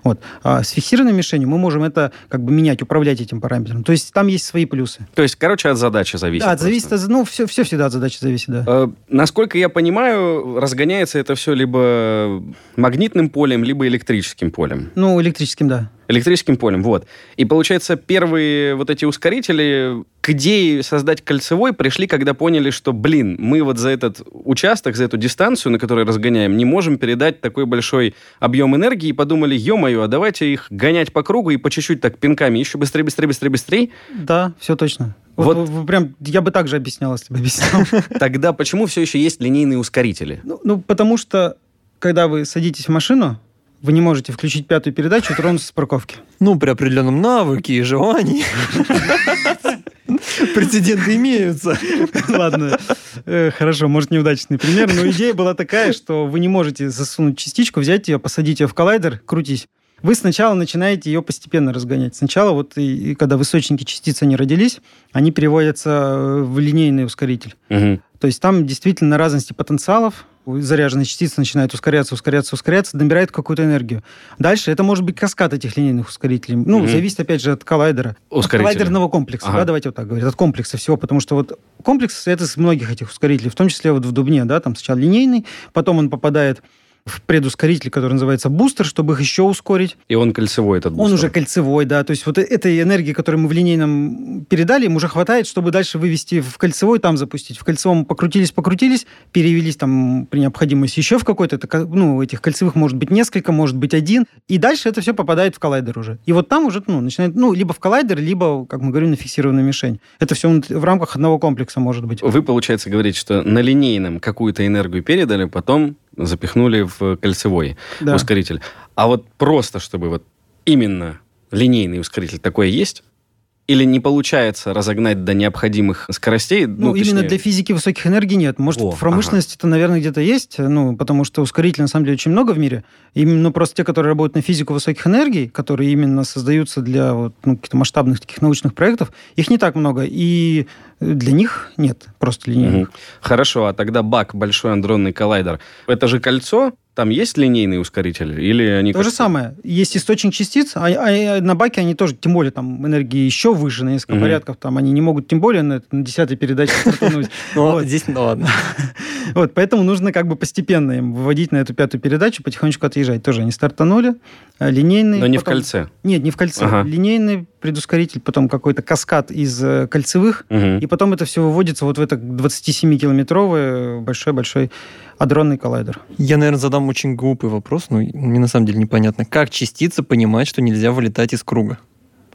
Вот. А с фиксированной мишенью мы можем это как бы менять, управлять этим параметром. То есть там есть свои плюсы. То есть, короче, от задачи зависит. Да, зависит, от, ну, все, все всегда от задачи зависит, да. Э, насколько я понимаю, разгоняется это все либо магнитным полем, либо электрическим полем. Ну, электрическим, да. Электрическим полем, вот. И получается, первые вот эти ускорители к идее создать кольцевой пришли, когда поняли, что, блин, мы вот за этот участок, за эту дистанцию, на которой разгоняем, не можем передать такой большой объем энергии, и подумали, ё-моё, а давайте их гонять по кругу и по чуть-чуть так пинками, еще быстрее, быстрее, быстрее, быстрее. Да, все точно. Вот, вот, прям я бы так же объяснял, если бы объяснял. Тогда почему все еще есть линейные ускорители? Ну, ну, потому что, когда вы садитесь в машину, вы не можете включить пятую передачу и тронуться с парковки. Ну, при определенном навыке и желании. Прецеденты имеются. Ладно, э, хорошо, может, неудачный пример, но идея была такая, что вы не можете засунуть частичку, взять ее, посадить ее в коллайдер, крутись. Вы сначала начинаете ее постепенно разгонять. Сначала, вот и, и когда высочники частицы не родились, они переводятся в линейный ускоритель. Угу. То есть там действительно на разности потенциалов заряженная частица начинает ускоряться, ускоряться, ускоряться, набирает какую-то энергию. Дальше это может быть каскад этих линейных ускорителей. Ну, mm-hmm. зависит, опять же, от коллайдера. От коллайдерного комплекса, ага. да, давайте вот так говорить, от комплекса всего, потому что вот комплекс это из многих этих ускорителей, в том числе вот в Дубне, да, там сначала линейный, потом он попадает в предускоритель, который называется бустер, чтобы их еще ускорить. И он кольцевой этот бустер? Он уже кольцевой, да. То есть вот этой энергии, которую мы в линейном передали, им уже хватает, чтобы дальше вывести в кольцевой, там запустить. В кольцевом покрутились, покрутились, перевелись там при необходимости еще в какой-то, ну, этих кольцевых может быть несколько, может быть один. И дальше это все попадает в коллайдер уже. И вот там уже, ну, начинает, ну, либо в коллайдер, либо, как мы говорим, на фиксированную мишень. Это все в рамках одного комплекса может быть. Вы, получается, говорите, что на линейном какую-то энергию передали, потом запихнули в кольцевой да. ускоритель. А вот просто, чтобы вот именно линейный ускоритель такой есть? Или не получается разогнать до необходимых скоростей? Ну, ну именно точнее... для физики высоких энергий нет. Может, О, в промышленности ага. это, наверное, где-то есть, ну, потому что ускорителей, на самом деле, очень много в мире. Именно ну, просто те, которые работают на физику высоких энергий, которые именно создаются для вот, ну, каких-то масштабных таких научных проектов, их не так много. И для них нет просто линейных. Угу. Хорошо, а тогда бак, большой андронный коллайдер, это же кольцо, там есть линейный ускоритель? Или они То же самое. Есть источник частиц, а, а на баке они тоже, тем более, там энергии еще выше, на несколько угу. порядков. Там они не могут, тем более, на, на десятой передаче стартануть. Ну, здесь, ну ладно. Вот, поэтому нужно как бы постепенно им выводить на эту пятую передачу, потихонечку отъезжать. Тоже они стартанули, а линейный... Но не в кольце? Нет, не в кольце. Линейный предускоритель, потом какой-то каскад из э, кольцевых, и потом это все выводится вот в это 27-километровый большой-большой адронный коллайдер. Я, наверное, задам очень глупый вопрос, но мне на самом деле непонятно. Как частица понимает, что нельзя вылетать из круга?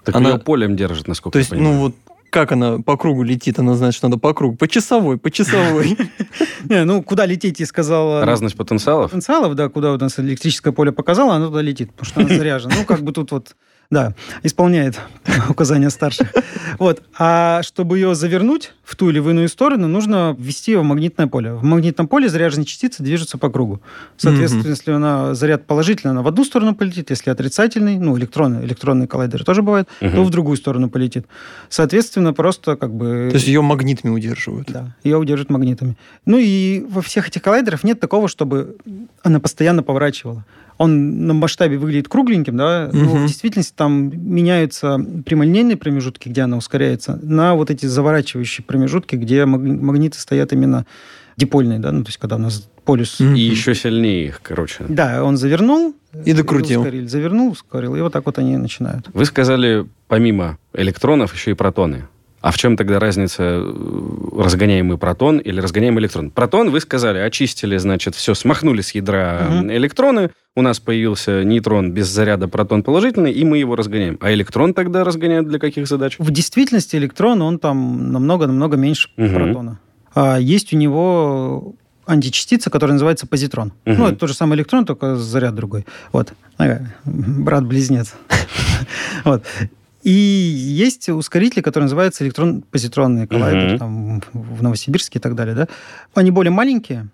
Так она ее полем держит, насколько То есть, я понимаю. ну вот как она по кругу летит, она знает, что надо по кругу. По часовой, по часовой. Не, ну, куда лететь, я сказал... Разность потенциалов? Потенциалов, да, куда у нас электрическое поле показало, оно туда летит, потому что она заряжена. Ну, как бы тут вот да, исполняет указания старших. Вот. А чтобы ее завернуть в ту или в иную сторону, нужно ввести ее в магнитное поле. В магнитном поле заряженные частицы движутся по кругу. Соответственно, mm-hmm. если она заряд положительный, она в одну сторону полетит. Если отрицательный, ну, электронный, электронные коллайдеры тоже бывают, mm-hmm. то в другую сторону полетит. Соответственно, просто как бы... То есть ее магнитами удерживают? Да, ее удерживают магнитами. Ну и во всех этих коллайдерах нет такого, чтобы она постоянно поворачивала он на масштабе выглядит кругленьким, да, угу. но в действительности там меняются прямолинейные промежутки, где она ускоряется, на вот эти заворачивающие промежутки, где магниты стоят именно дипольные, да, ну, то есть когда у нас полюс... И еще сильнее их, короче. Да, он завернул... И докрутил. Ускорил, завернул, ускорил, и вот так вот они начинают. Вы сказали, помимо электронов, еще и протоны. А в чем тогда разница э, разгоняемый протон или разгоняемый электрон? Протон, вы сказали, очистили, значит, все, смахнули с ядра угу. электроны, у нас появился нейтрон без заряда, протон положительный, и мы его разгоняем. А электрон тогда разгоняют для каких задач? В действительности электрон, он там намного-намного меньше угу. протона. А есть у него античастица, которая называется позитрон. Угу. Ну, это тот же самый электрон, только заряд другой. Вот. Брат-близнец. Вот. И есть ускорители, которые называются электрон-позитронные коллайдеры, uh-huh. там, в Новосибирске и так далее. Да? Они более маленькие,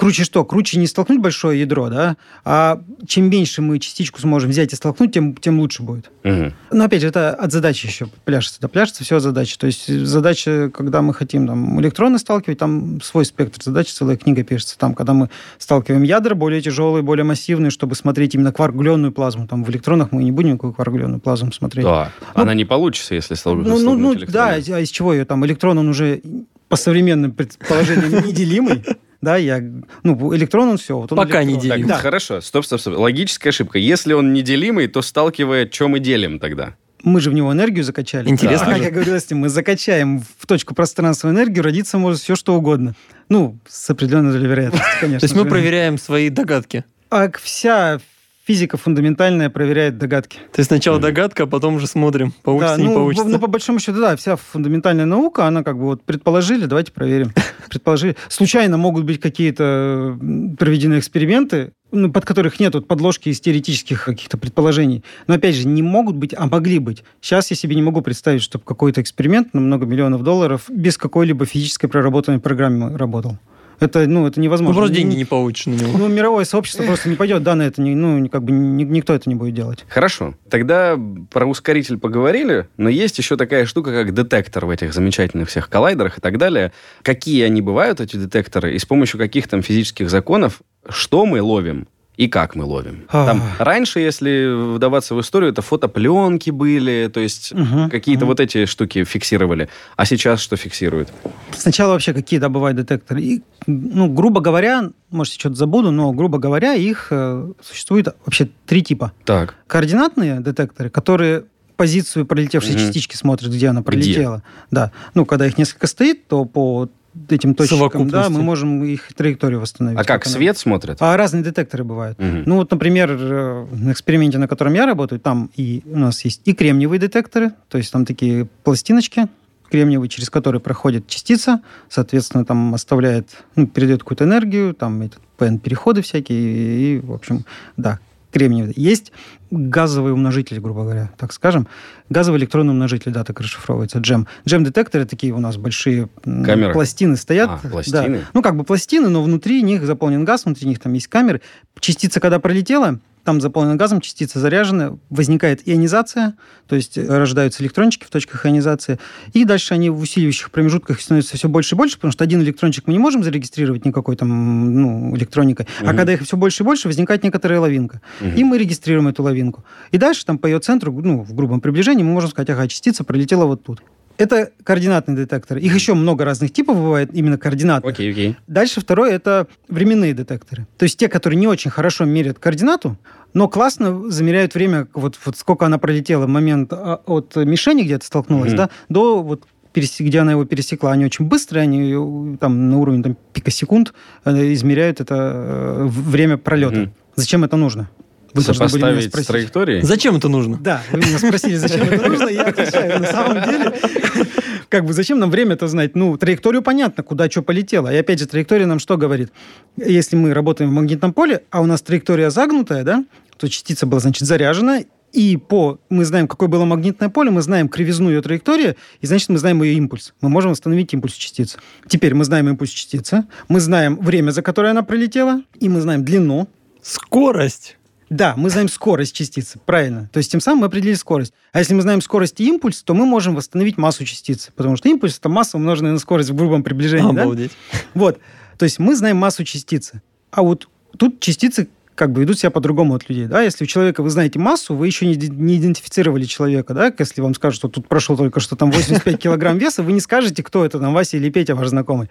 круче что? Круче не столкнуть большое ядро, да, а чем меньше мы частичку сможем взять и столкнуть, тем, тем лучше будет. Мгм. Но опять же, это от задачи еще пляшется. Да, пляшется все от задачи. То есть задача, когда мы хотим там, электроны сталкивать, там свой спектр задач, целая книга пишется. Там, когда мы сталкиваем ядра более тяжелые, более массивные, чтобы смотреть именно кваргуленную плазму. Там в электронах мы не будем никакую кваргуленную плазму смотреть. Да. Она не получится, если столкнуть Ну, ну, ну, электроны. да, а из чего ее там? Электрон, он уже по современным предположениям неделимый. Да, я... Ну, электрон, он все. Вот он Пока электрон. неделимый. Так, Да. хорошо. Стоп, стоп, стоп. Логическая ошибка. Если он неделимый, то сталкивая, что мы делим тогда? Мы же в него энергию закачали. Интересно А, как я говорил, если мы закачаем в точку пространства энергию, родиться может все, что угодно. Ну, с определенной долей вероятности, конечно. То есть мы проверяем свои догадки. А вся физика фундаментальная проверяет догадки. То есть сначала догадка, а потом уже смотрим, получится, да, не ну, получится. по- ну, по большому счету, да, вся фундаментальная наука, она как бы вот предположили, давайте проверим. Предположили. Случайно могут быть какие-то проведены эксперименты, ну, под которых нет вот подложки из теоретических каких-то предположений. Но, опять же, не могут быть, а могли быть. Сейчас я себе не могу представить, чтобы какой-то эксперимент на много миллионов долларов без какой-либо физической проработанной программы работал. Это, ну, это ну, невозможно. просто деньги Не- не получишь на него. Ну, мировое сообщество просто не пойдет, да, на это, не- ну, как бы ни- никто это не будет делать. Хорошо. Тогда про ускоритель поговорили, но есть еще такая штука, как детектор в этих замечательных всех коллайдерах и так далее. Какие они бывают, эти детекторы, и с помощью каких там физических законов, что мы ловим и как мы ловим. Там раньше, если вдаваться в историю, это фотопленки были, то есть Мгм, какие-то мгм. вот эти штуки фиксировали. А сейчас что фиксируют? Сначала вообще какие, да, бывают детекторы. И, ну, грубо говоря, может, что-то забуду, но, грубо говоря, их э, существует вообще три типа. Так. Координатные детекторы, которые позицию пролетевшей Мгм. частички смотрят, где она Где? пролетела. Да. Ну, когда их несколько стоит, то по этим точкам, да, мы можем их траекторию восстановить. А как, она- свет смотрят? А разные детекторы бывают. Мгм. Ну, вот, например, э, на эксперименте, на котором я работаю, там и у нас есть и кремниевые детекторы, то есть там такие пластиночки кремниевые, через которые проходит частица, соответственно, там оставляет, ну, передает какую-то энергию, там этот ПН-переходы всякие, и, и, в общем, да, кремниевые. Есть газовый умножитель, грубо говоря, так скажем. Газовый электронный умножитель, да, так расшифровывается, джем. Джем-детекторы такие у нас большие Камеры? пластины стоят. А, да. пластины. Ну, как бы пластины, но внутри них заполнен газ, внутри них там есть камеры. Частица, когда пролетела, там заполнена газом, частица заряжена, возникает ионизация, то есть рождаются электрончики в точках ионизации, и дальше они в усиливающих промежутках становятся все больше и больше, потому что один электрончик мы не можем зарегистрировать никакой там ну, электроникой, а Мгм. когда их все больше и больше, возникает некоторая лавинка. Мгм. И мы регистрируем эту лавинку. И дальше там по ее центру, ну, в грубом приближении, мы можем сказать, ага, частица пролетела вот тут. Это координатные детекторы. Их еще много разных типов бывает, именно координатных. Окей, окей. Дальше второе – это временные детекторы. То есть те, которые не очень хорошо меряют координату, но классно замеряют время, вот, вот сколько она пролетела в момент а, от мишени, где-то столкнулась, Мгм. да, до вот где она его пересекла. Они очень быстрые, они э, там на уровне там, пикосекунд э, измеряют это э, время пролета. Мгм. Зачем это нужно? Вы должны были меня Сопоставить с траекторией? Зачем это нужно? Да, вы меня спросили, зачем это нужно, я отвечаю. На самом деле, как бы зачем нам время это знать? Ну, траекторию понятно, куда что полетело. И опять же, траектория нам что говорит? Если мы работаем в магнитном поле, а у нас траектория загнутая, да, то частица была, значит, заряжена, и по мы знаем, какое было магнитное поле, мы знаем кривизну ее траектории, и значит, мы знаем ее импульс. Мы можем восстановить импульс частицы. Теперь мы знаем импульс частицы, мы знаем время, за которое она пролетела, и мы знаем длину, Скорость. Да, мы знаем скорость частицы, правильно. То есть тем самым мы определили скорость. А если мы знаем скорость и импульс, то мы можем восстановить массу частицы. Потому что импульс – это масса, умноженная на скорость в грубом приближении. да? Обалдеть. Вот. То есть мы знаем массу частицы. А вот тут частицы как бы ведут себя по-другому от людей. Да? Если у человека вы знаете массу, вы еще не, не идентифицировали человека. Да? Если вам скажут, что тут прошел только что там 85 килограмм веса, вы не скажете, кто это, там, Вася или Петя, ваш знакомый.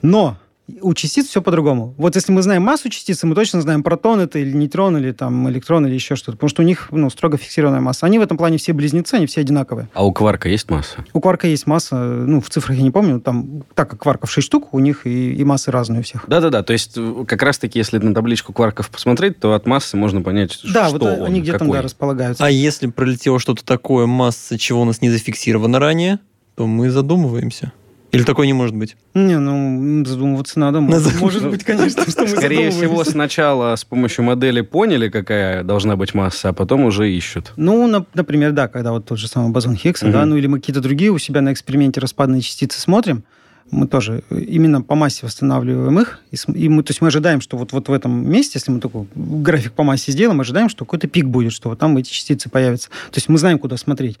Но у частиц все по-другому. Вот если мы знаем массу частицы, мы точно знаем, протон это или нейтрон, или там электрон, или еще что-то. Потому что у них ну, строго фиксированная масса. Они в этом плане все близнецы, они все одинаковые. А у кварка есть масса? У кварка есть масса, ну, в цифрах я не помню, там, так как кварков 6 штук, у них и, и массы разные у всех. Да-да-да, то есть э, как раз-таки, если на табличку кварков посмотреть, то от массы можно понять, Да, что вот он, они где-то да, располагаются. А если пролетело что-то такое, масса, чего у нас не зафиксировано ранее, то мы задумываемся. Или такое не может быть? Не, ну, задумываться надо. Может, может быть, конечно, что мы Скорее всего, сначала с помощью модели поняли, какая должна быть масса, а потом уже ищут. Ну, нап- например, да, когда вот тот же самый бозон Хиггса, Мгм. да, ну или мы какие-то другие у себя на эксперименте распадные частицы смотрим, мы тоже именно по массе восстанавливаем их. И мы, то есть мы ожидаем, что вот, вот в этом месте, если мы такой график по массе сделаем, мы ожидаем, что какой-то пик будет, что вот там эти частицы появятся. То есть мы знаем, куда смотреть.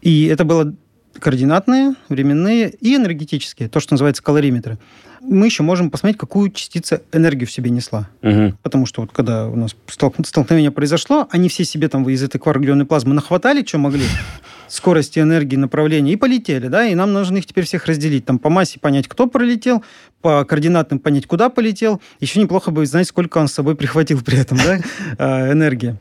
И это было координатные, временные и энергетические, то, что называется калориметры. Мы еще можем посмотреть, какую частица энергию в себе несла. Угу. Потому что вот когда у нас столкновение произошло, они все себе там из этой кварглионной плазмы нахватали, что могли, скорости, энергии, направления, и полетели, да, и нам нужно их теперь всех разделить. Там по массе понять, кто пролетел, по координатам понять, куда полетел. Еще неплохо бы знать, сколько он с собой прихватил при этом, да, а, энергии.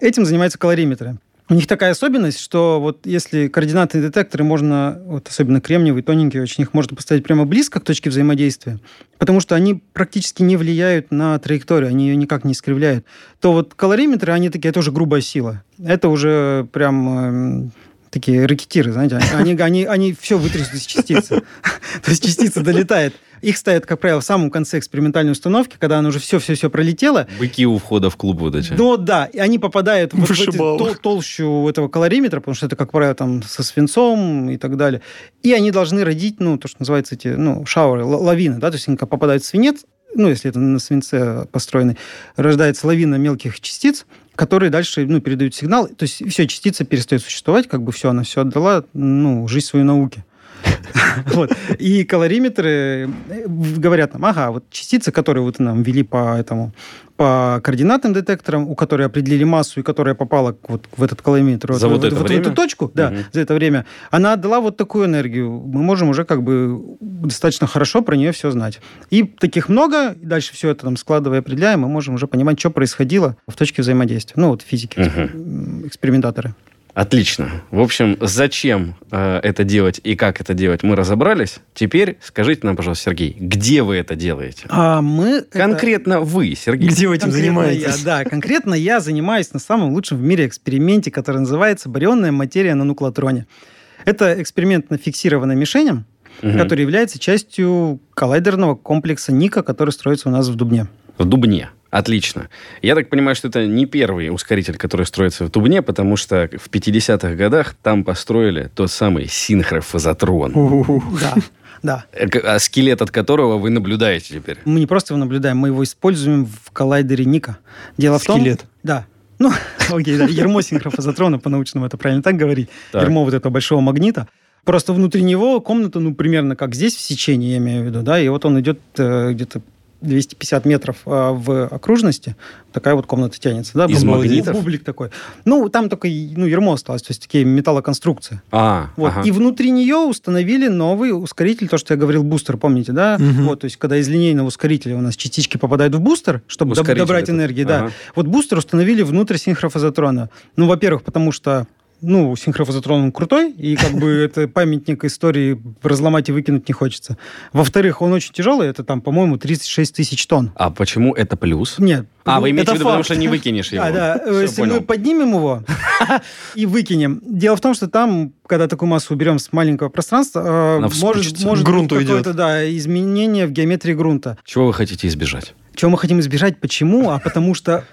Этим занимаются калориметры. У них такая особенность, что вот если координатные детекторы можно, вот особенно кремниевые, тоненькие, очень их можно поставить прямо близко к точке взаимодействия, потому что они практически не влияют на траекторию, они ее никак не искривляют, то вот калориметры, они такие, это уже грубая сила. Это уже прям эм, такие ракетиры, знаете, они, они, они все вытрясут из частицы. То есть частица долетает. Их ставят, как правило, в самом конце экспериментальной установки, когда она уже все-все-все пролетела. Быки у входа в клуб вот эти. Ну да, и они попадают в, в эту тол толщу этого калориметра, потому что это, как правило, там со свинцом и так далее. И они должны родить, ну, то, что называется эти, ну, шауры, лавины, да, то есть они попадают в свинец, ну, если это на свинце построенный, рождается лавина мелких частиц, которые дальше ну, передают сигнал. То есть все, частица перестает существовать, как бы все, она все отдала, ну, жизнь свою науке. Вот. И калориметры э, говорят нам, ага, вот частицы, которые вот нам ввели по этому по координатным детекторам, у которой определили массу и которая попала вот в этот калориметр, за вот, вот, это вот время? в эту точку, да, угу. за это время, она отдала вот такую энергию. Мы можем уже как бы достаточно хорошо про нее все знать. И таких много, и дальше все это там складывая, определяем, мы можем уже понимать, что происходило в точке взаимодействия. Ну, вот физики, угу. экспериментаторы. Отлично. В общем, зачем э, это делать и как это делать, мы разобрались. Теперь скажите нам, пожалуйста, Сергей, где вы это делаете? А мы конкретно это... вы, Сергей. Где вы этим занимаетесь? Я, да, конкретно я занимаюсь на самом лучшем в мире эксперименте, который называется барионная материя на нуклотроне. Это эксперимент на фиксированной мишени, угу. который является частью коллайдерного комплекса Ника, который строится у нас в Дубне. В Дубне. Отлично. Я так понимаю, что это не первый ускоритель, который строится в Тубне, потому что в 50-х годах там построили тот самый синхрофазотрон. Да. Да. Э, а скелет от которого вы наблюдаете теперь? Мы не просто его наблюдаем, мы его используем в коллайдере Ника. Дело в том... Скелет? Да. Ну, окей, да, ермо синхрофазотрона, по-научному это правильно так говорить. Так. Ермо вот этого большого магнита. Просто внутри него комната, ну, примерно как здесь, в сечении, я имею в виду, да, и вот он идет э, где-то 250 метров а, в окружности, такая вот комната тянется. Да? Из магнитов? Бублик такой. Ну, там только ну, ермо осталось, то есть такие металлоконструкции. А, вот. ага. И внутри нее установили новый ускоритель, то, что я говорил, бустер, помните, да? Угу. Вот, то есть когда из линейного ускорителя у нас частички попадают в бустер, чтобы ускоритель добрать этот. энергии, ага. да. Вот бустер установили внутрь синхрофазотрона. Ну, во-первых, потому что ну, синхрофазотрон он крутой, и как бы это памятник истории разломать и выкинуть не хочется. Во-вторых, он очень тяжелый, это там, по-моему, 36 тысяч тонн. А почему это плюс? Нет. А, вы имеете в виду, потому что не выкинешь его? А, да, Все, если мы поднимем его и выкинем. Дело в том, что там, когда такую массу уберем с маленького пространства, Она может, может грунт быть какое-то да, изменение в геометрии грунта. Чего вы хотите избежать? Чего мы хотим избежать? Почему? А потому что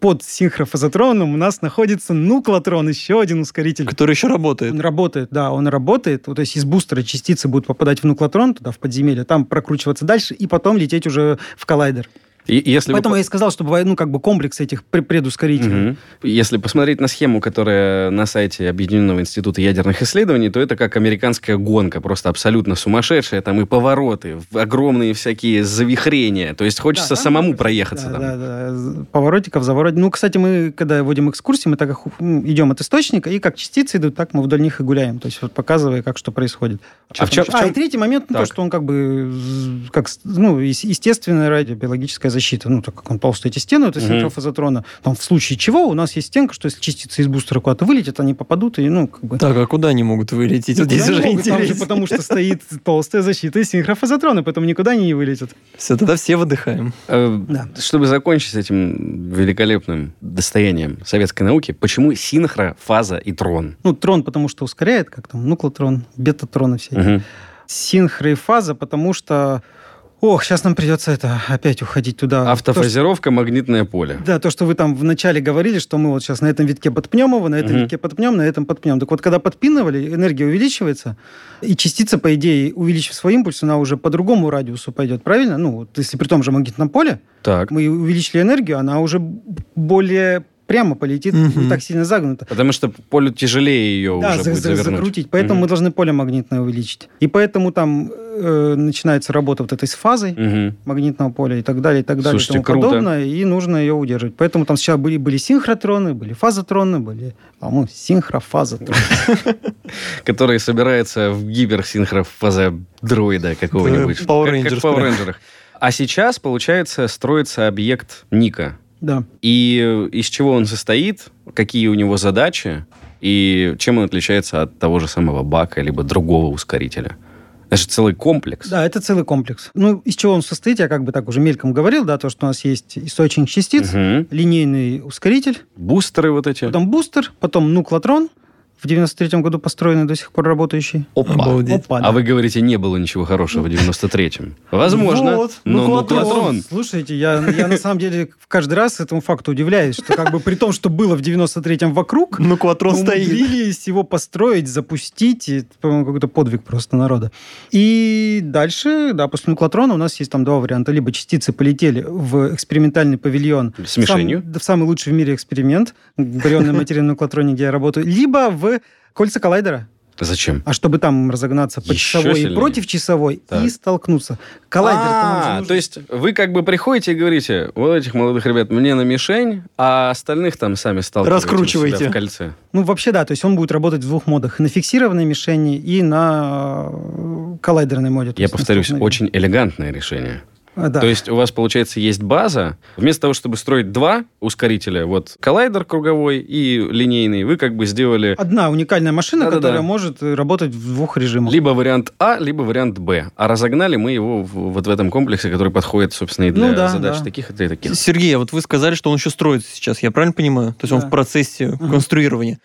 под синхрофазотроном у нас находится нуклотрон, еще один ускоритель. Который еще работает. Он работает, да, он работает. То есть из бустера частицы будут попадать в нуклотрон, туда, в подземелье, там прокручиваться дальше и потом лететь уже в коллайдер. И если Поэтому вы... я и сказал, что бывает, ну, как бы комплекс этих предускорителей. Угу. Если посмотреть на схему, которая на сайте Объединенного института ядерных исследований, то это как американская гонка, просто абсолютно сумасшедшая. Там и повороты, огромные всякие завихрения. То есть хочется да, самому проехаться да, там. Да, да, поворотиков, заворотиков. Ну, кстати, мы, когда вводим экскурсии, мы так идем от источника, и как частицы идут, так мы вдоль них и гуляем. То есть вот показывая, как что происходит. Что а, в чем, в чем... а, и третий момент, ну, то, что он как бы, как, ну, естественная радиобиологическая защита, ну, так как он толстый эти стены, это синхрофазотрона, там в случае чего у нас есть стенка, что если частицы из бустера куда-то вылетят, они попадут и, ну, как бы... Так, а куда они могут вылететь? Вот здесь же Там же потому что стоит толстая защита из синхрофазотрона, поэтому никуда они не вылетят. Все, тогда все выдыхаем. Э, да. Чтобы закончить с этим великолепным достоянием советской науки, почему синхро, фаза и трон? Ну, трон, потому что ускоряет, как там, нуклотрон, бетатрон и все. Угу. Синхро и фаза, потому что Ох, сейчас нам придется это опять уходить туда. Автофазировка, магнитное поле. Да, то, что вы там вначале говорили, что мы вот сейчас на этом витке подпнем его, на этом Мгм. витке подпнем, на этом подпнем. Так вот, когда подпинывали, энергия увеличивается, и частица, по идее, увеличив свой импульс, она уже по другому радиусу пойдет, правильно? Ну, вот если при том же магнитном поле, Так. мы увеличили энергию, она уже более прямо полетит, Мгм. не так сильно загнута. Потому что поле тяжелее ее Да, уже за- будет за- завернуть. закрутить. Поэтому Мгм. мы должны поле магнитное увеличить. И поэтому там э, начинается работа вот этой с фазой Мгм. магнитного поля и так далее, и так далее, Слушайте, и тому круто. подобное, и нужно ее удерживать. Поэтому там сначала были, были синхротроны, были фазотроны, были, а мы синхрофазотроны. Который собирается в гиперсинхрофазодроида какого-нибудь. Как- в Power. Rangers. А сейчас, получается, строится объект Ника. Да. И э, из чего он состоит, какие у него задачи, и чем он отличается от того же самого бака, либо другого ускорителя. Это же целый комплекс. Да, это целый комплекс. Ну, из чего он состоит, я как бы так уже мельком говорил, да, то, что у нас есть источник частиц, Мгм. линейный ускоритель, Бустеры вот эти. потом бустер, потом нуклотрон, в 93-м году построенный, до сих пор работающий. Опа. Обалдеть. Опа, А да. вы говорите, не было ничего хорошего в 93-м. Возможно. Вот, но нуклотрон. нуклотрон. Слушайте, я, я на самом деле каждый раз этому факту удивляюсь, что как бы при том, что было в 93-м вокруг, Ну, квадрон стоит. умудрились его построить, запустить. Это, по-моему, какой-то подвиг просто народа. И дальше, да, после нуклотрона у нас есть там два варианта. Либо частицы полетели в экспериментальный павильон. С мишенью. Сам- да, в самый лучший в мире эксперимент, барионная материя на нуклотроне, где я работаю. Либо в кольца коллайдера. Зачем? А чтобы там разогнаться по Еще часовой и сильнее. против часовой Так. и столкнуться. Коллайдер А, то есть вы как бы приходите и говорите, вот этих молодых ребят мне на мишень, а остальных там сами сталкиваете Раскручиваете. в кольце. Ну, вообще, да. То есть он будет работать в двух модах. И на фиксированной мишени, и на э, коллайдерной моде. Я повторюсь, очень элегантное решение. А, да. То есть у вас, получается, есть база. Вместо того, чтобы строить два ускорителя, вот коллайдер круговой и линейный, вы как бы сделали Одна уникальная машина, Да-да-да. которая может э, работать в двух режимах. либо вариант А, либо вариант Б. А разогнали мы его в- вот в этом комплексе, который подходит, собственно, и для Ну да, задач да. таких и для таких. Сергей, а вот вы сказали, что он еще строится сейчас, я правильно понимаю? То есть он Да. в процессе Мгм. конструирования.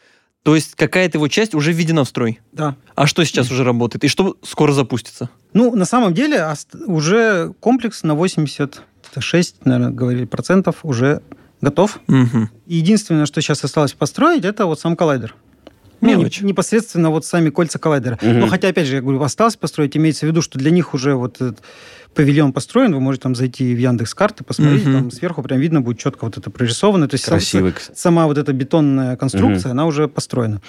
То есть какая-то его часть уже введена в строй. Да. А что сейчас уже работает? И что скоро запустится? Ну, на самом деле, уже комплекс на 86, наверное, говорили, процентов уже готов. И единственное, что сейчас осталось построить, это вот сам коллайдер. Ну, не- Мелочь. непосредственно вот сами кольца коллайдера. Мгм. Но хотя, опять же, я говорю, осталось построить, имеется в виду, что для них уже вот этот павильон построен, вы можете там зайти в Яндекс карты, посмотреть, Мгм. там сверху прям видно будет четко вот это прорисовано. То есть сам- Красивый. кстати. сама вот эта бетонная конструкция, она уже построена.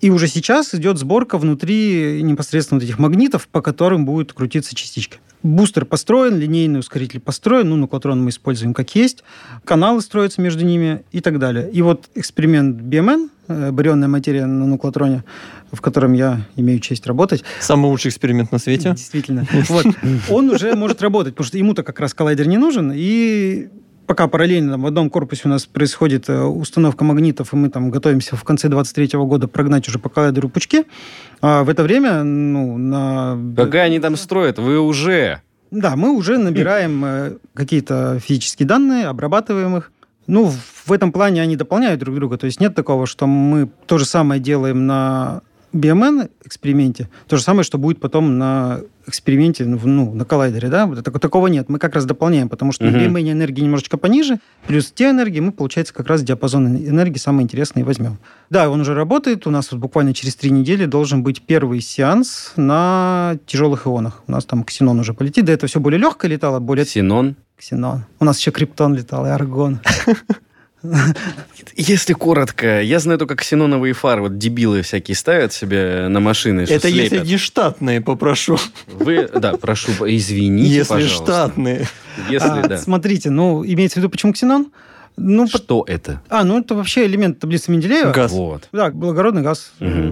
И уже сейчас идет сборка внутри непосредственно вот этих магнитов, по которым будет крутиться частичка. Бустер построен, линейный ускоритель построен, ну, нуклотрон мы используем как есть, каналы строятся между ними и так далее. И вот эксперимент BMN, э, барионная материя на нуклотроне, в котором я имею честь работать, Самый лучший эксперимент на свете. Действительно. Вот. Он уже может работать, потому что ему-то как раз коллайдер не нужен. И пока параллельно там, в одном корпусе у нас происходит э, установка магнитов, и мы там готовимся в конце 23 года прогнать уже по коллайдеру пучки, а в это время, ну, на... Пока они там строят, вы уже... Да, мы уже набираем э, какие-то физические данные, обрабатываем их. Ну, в этом плане они дополняют друг друга. То есть нет такого, что мы то же самое делаем на BMN эксперименте, то же самое, что будет потом на эксперименте, ну, на коллайдере, да? Так- такого нет. Мы как раз дополняем, потому что Мгм. на BMN энергии немножечко пониже, плюс те энергии, мы, получается, как раз диапазон энергии самый интересный возьмем. Да, он уже работает. У нас вот буквально через три недели должен быть первый сеанс на тяжелых ионах. У нас там ксенон уже полетит. До этого все более легкое летало, более Синон. ксенон. У нас еще криптон летал и аргон. Если коротко, я знаю только ксеноновые фары, вот дебилы всякие ставят себе на машины, Это если не штатные, попрошу. Вы, да, прошу, извините, Если пожалуйста. штатные. Если, А, да. Смотрите, ну, имеется в виду, почему ксенон? Ну, по- Что это? а, ну, это вообще элемент таблицы Менделеева. Газ. Вот. Да, благородный газ. Э,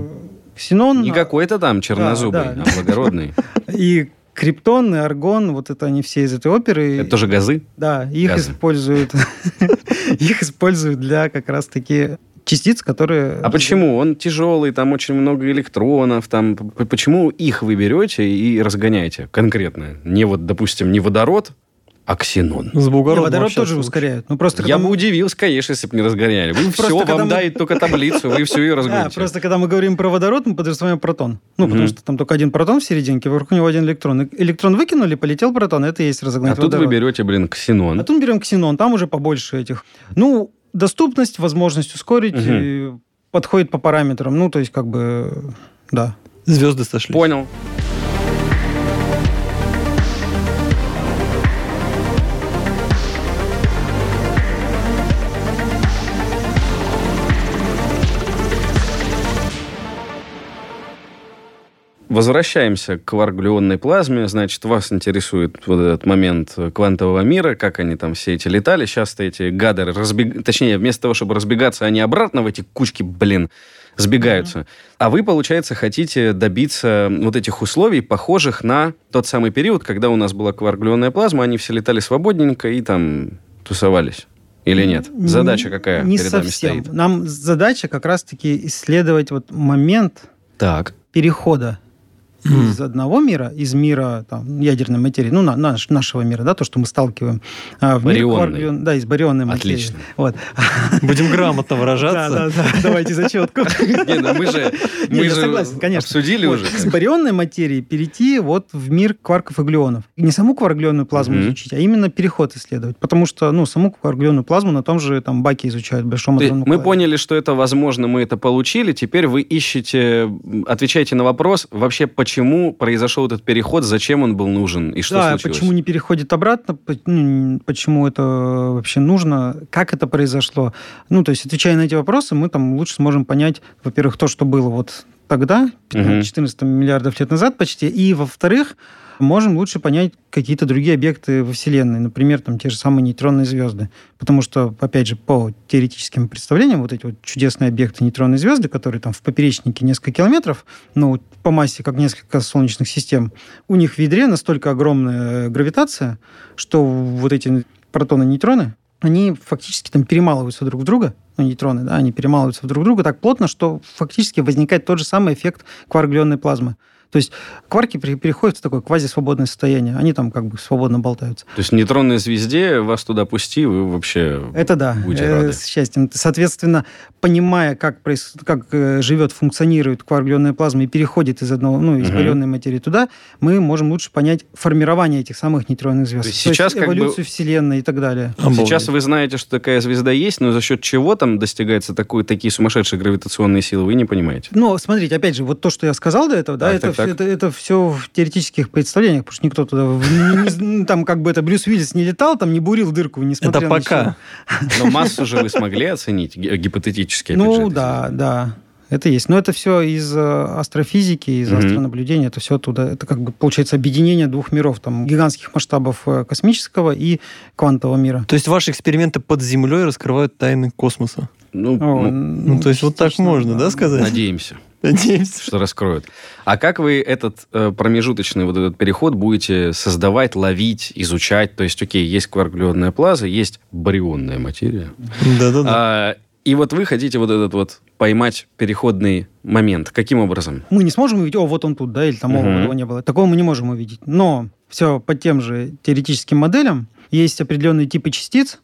Ксенон. Не какой-то там чернозубый, Да, да. а благородный. И криптон, и аргон, вот это они все из этой оперы. Это тоже газы? Да, их газы. используют. Их используют для как раз-таки частиц, которые... А почему? Он тяжелый, там очень много электронов, там почему их вы берете и разгоняете конкретно? Не вот, допустим, не водород, А ксенон? С бугородом водород общаться тоже лучше. ускоряет. Ну, просто Я когда бы удивился, конечно, если бы не разгоняли. Вы Просто все, вам мы- дают только таблицу, вы все ее Да, разгоните. просто когда мы говорим про водород, мы подразумеваем протон. Ну, потому что там только один протон в серединке, вокруг него один электрон. Электрон выкинули, полетел протон, это и есть разогнать А тут вы берете, блин, ксенон. А тут берем ксенон, там уже побольше этих. Ну, доступность, возможность ускорить э, подходит по параметрам. Ну, то есть, как бы, да. Звезды сошли. Понял. Возвращаемся к кварглионной плазме. Значит, вас интересует вот этот момент квантового мира, как они там все эти летали. Сейчас-то эти гады разбег... Точнее, вместо того, чтобы разбегаться, они обратно в эти кучки, блин, сбегаются. А вы, получается, хотите добиться вот этих условий, похожих на тот самый период, когда у нас была кварглионная плазма, они все летали свободненько и там тусовались. Или нет? Задача какая Не перед нами совсем. стоит? Нам задача как раз-таки исследовать вот момент Так. перехода Из одного мира, из мира там, ядерной материи, ну, на, наш- нашего мира, да, то, что мы сталкиваем, а, в мир Барионный. кварглион- да, из барионной материи. Отлично. Вот. Будем грамотно Да, выражаться. да, да, давайте зачетку. Не, ну мы же, мы я же согласен, конечно. обсудили Вот, уже. С барионной материи перейти вот в мир кварков и глюонов. И не саму кварглионную плазму изучить, а именно переход исследовать. Потому что, ну, саму кварглионную плазму на том же там баке изучают, в Большом мы поняли, что это возможно, мы это получили. Теперь вы ищете, отвечаете на вопрос, вообще почему произошел этот переход, зачем он был нужен и что да, случилось? почему не переходит обратно, ну, почему это вообще нужно, как это произошло. Ну, то есть, отвечая на эти вопросы, мы там лучше сможем понять, во-первых, то, что было вот тогда, 15-14 миллиардов лет назад почти, и, во-вторых, можем лучше понять какие-то другие объекты во Вселенной, например, там те же самые нейтронные звезды. Потому что, опять же, по теоретическим представлениям, вот эти вот чудесные объекты нейтронные звезды, которые там в поперечнике несколько километров, ну, по массе, как несколько солнечных систем, у них в ядре настолько огромная гравитация, что вот эти протоны нейтроны, они фактически там перемалываются друг в друга, ну, нейтроны, да, они перемалываются друг в друга так плотно, что фактически возникает тот же самый эффект кварглионной плазмы. То есть кварки пере- переходят в такое квазисвободное состояние. Они там как бы свободно болтаются. То есть нейтронной звезде вас туда пусти, вы вообще... Это да, Будьте э, рады. с счастьем. Соответственно, понимая, как, проис- как э, живет, функционирует кварглионная плазма и переходит из одного, ну, из барионной материи туда, мы можем лучше понять формирование этих самых нейтронных звезд. То есть сейчас как бы- эволюцию Вселенной и так далее. Обалдеть. Сейчас вы знаете, что такая звезда есть, но за счет чего там достигается такой, такие сумасшедшие гравитационные силы, вы не понимаете. Ну, смотрите, опять же, вот то, что я сказал до этого, да, Так, это, так, так. это, это все в теоретических представлениях, потому что никто туда, не- там как бы это Брюс Уиллис не летал, там не бурил дырку, не смотрел Это пока. Но массу же вы смогли оценить ги- гипотетически. Ну да, да. Это есть. Но это все из э, астрофизики, из Мгм. астронаблюдения, это все оттуда. Это как бы получается объединение двух миров, там гигантских масштабов э, космического и квантового мира. То есть ваши эксперименты под землей раскрывают тайны космоса. Ну, О, ну, Ну, то есть вот так частично, можно, да, сказать? надеемся. Надеемся. что раскроют. А как вы этот э, промежуточный вот этот переход будете создавать, ловить, изучать? То есть, окей, есть кварглионная плаза, есть барионная материя. Да-да-да. А, и вот вы хотите вот этот вот поймать переходный момент. Каким образом? Мы не сможем увидеть, о, вот он тут, да, или там, о, Мгм. его не было. Такого мы не можем увидеть. Но все по тем же теоретическим моделям есть определенные типы частиц,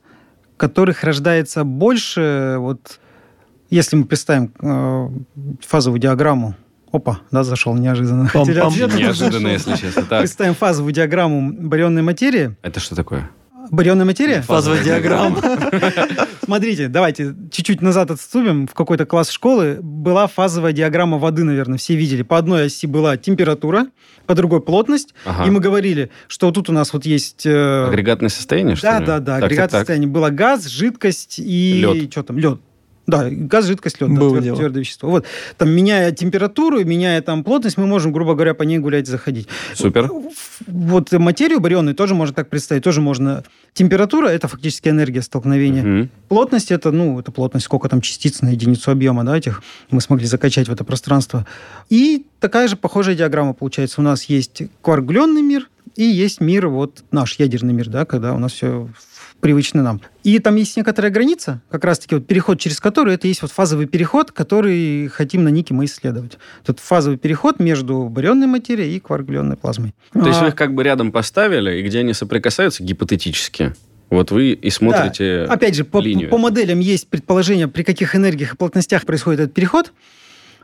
которых рождается больше, вот, если мы представим э, фазовую диаграмму, опа, да, зашел неожиданно. Ответ, а Неожиданно, если честно. Так, Представим фазовую диаграмму барионной материи. это что такое? Барионная материя? Фазовая диаграмма. Смотрите, давайте чуть-чуть назад отступим. В какой-то класс школы была фазовая диаграмма воды, наверное, все видели. По одной оси была температура, по другой плотность. Ага. И мы говорили, что тут у нас вот есть... э, Агрегатное состояние, что да, ли? да, да, Так, агрегат так, так. состояния. Было газ, жидкость и... Лёд. Что там? Лед. Да, газ, жидкость, лед, да, Было твер- дело. твердое вещество. Вот, там, меняя температуру, меняя там плотность, мы можем, грубо говоря, по ней гулять, заходить. Супер. Вот материю барионную тоже можно так представить, тоже можно... Температура – это фактически энергия столкновения. Мгм. Плотность это, ну, это плотность, сколько там частиц на единицу объема, да, этих мы смогли закачать в это пространство. И такая же похожая диаграмма получается. У нас есть кваргленный мир и есть мир, вот наш ядерный мир, да, когда у нас все привычны нам. И там есть некоторая граница, как раз-таки вот переход, через которую это есть вот фазовый переход, который хотим на Нике мы исследовать. Тут фазовый переход между барионной материей и кварглионной плазмой. То есть вы их как бы рядом поставили, и где они соприкасаются гипотетически? Вот вы и смотрите да. Опять же, по, линию. по моделям есть предположение, при каких энергиях и плотностях происходит этот переход.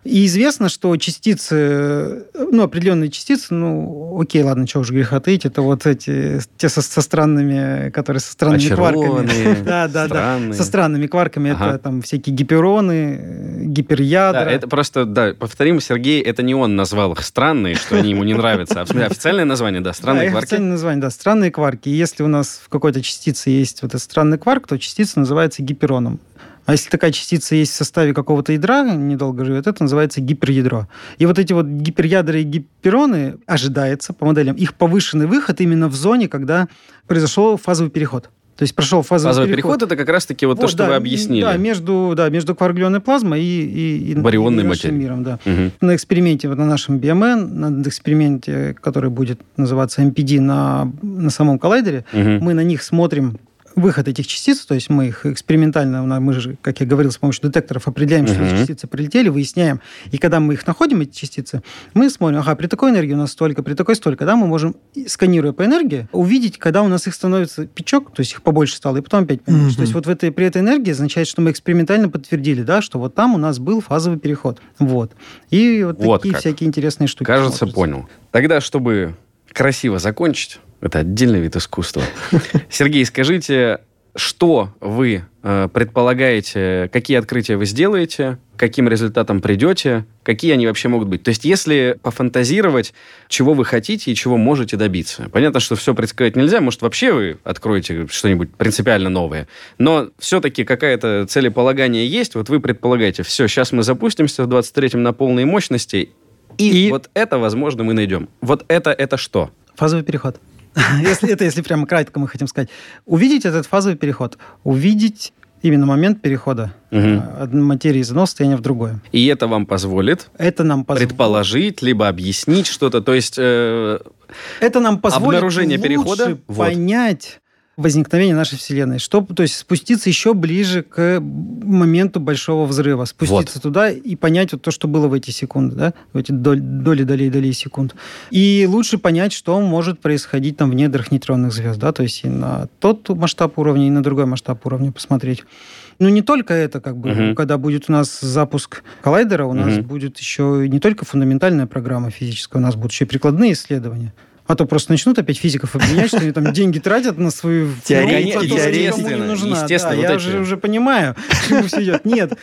И известно, что частицы, ну, определенные частицы, ну, окей, ладно, что уж греха таить, это вот эти, те со, со странными, которые со странными кварками. Да, да, да. Со странными кварками. Это там всякие гипероны, гиперядра. Да, это просто, да, повторим, Сергей, это не он назвал их странные, что они ему не нравятся. Официальное название, да, странные кварки. Официальное название, да, странные кварки. Если у нас в какой-то частице есть вот этот странный кварк, то частица называется гипероном. А если такая частица есть в составе какого-то ядра, недолго живет, это называется гиперядро. И вот эти вот гиперядра и гипероны, ожидается по моделям, их повышенный выход именно в зоне, когда произошел фазовый переход. То есть прошел фазовый, фазовый переход. переход это как раз-таки вот, вот то, что да, вы объяснили. Да, между, да, между кварглионной плазмой и, и, и барионной материей. миром. Да. Угу. На эксперименте, вот на нашем BMN, на эксперименте, который будет называться MPD на, на самом коллайдере, угу. мы на них смотрим выход этих частиц, то есть мы их экспериментально, мы же, как я говорил, с помощью детекторов определяем, что эти частицы прилетели, выясняем. И когда мы их находим, эти частицы, мы смотрим, ага, при такой энергии у нас столько, при такой столько, да, мы можем, сканируя по энергии, увидеть, когда у нас их становится пичок, то есть их побольше стало, и потом опять поменьше. То есть вот в этой, при этой энергии означает, что мы экспериментально подтвердили, да, что вот там у нас был фазовый переход. Вот. И вот, вот такие как. всякие интересные штуки. Кажется, смотрятся. понял. Тогда, чтобы красиво закончить, это отдельный вид искусства. Сергей, скажите, что вы э, предполагаете, какие открытия вы сделаете, каким результатом придете, какие они вообще могут быть? То есть, если пофантазировать, чего вы хотите и чего можете добиться. Понятно, что все предсказать нельзя, может, вообще вы откроете что-нибудь принципиально новое, но все-таки какая-то целеполагание есть, вот вы предполагаете, все, сейчас мы запустимся в 23-м на полной мощности, и, и вот это, возможно, мы найдем. Вот это, это что? Фазовый переход. если, это если прямо кратко мы хотим сказать. Увидеть этот фазовый переход. Увидеть именно момент перехода угу. от материи из одного состояния в другое. И это вам позволит это нам позволит. предположить, либо объяснить что-то, то есть э, это нам позволит обнаружение перехода понять возникновения нашей Вселенной, чтобы, то есть, спуститься еще ближе к моменту большого взрыва, спуститься вот. туда и понять вот то, что было в эти секунды, да, в эти доли, доли, долей, долей секунд. И лучше понять, что может происходить там в недрах нейтронных звезд, да, то есть и на тот масштаб уровня, и на другой масштаб уровня посмотреть. Но не только это, как бы, uh-huh. когда будет у нас запуск коллайдера, у uh-huh. нас будет еще не только фундаментальная программа физическая, у нас будут еще и прикладные исследования. А то просто начнут опять физиков обвинять, что они там деньги тратят на свою... Естественно, естественно. Я уже уже понимаю, к чему все идет. Нет,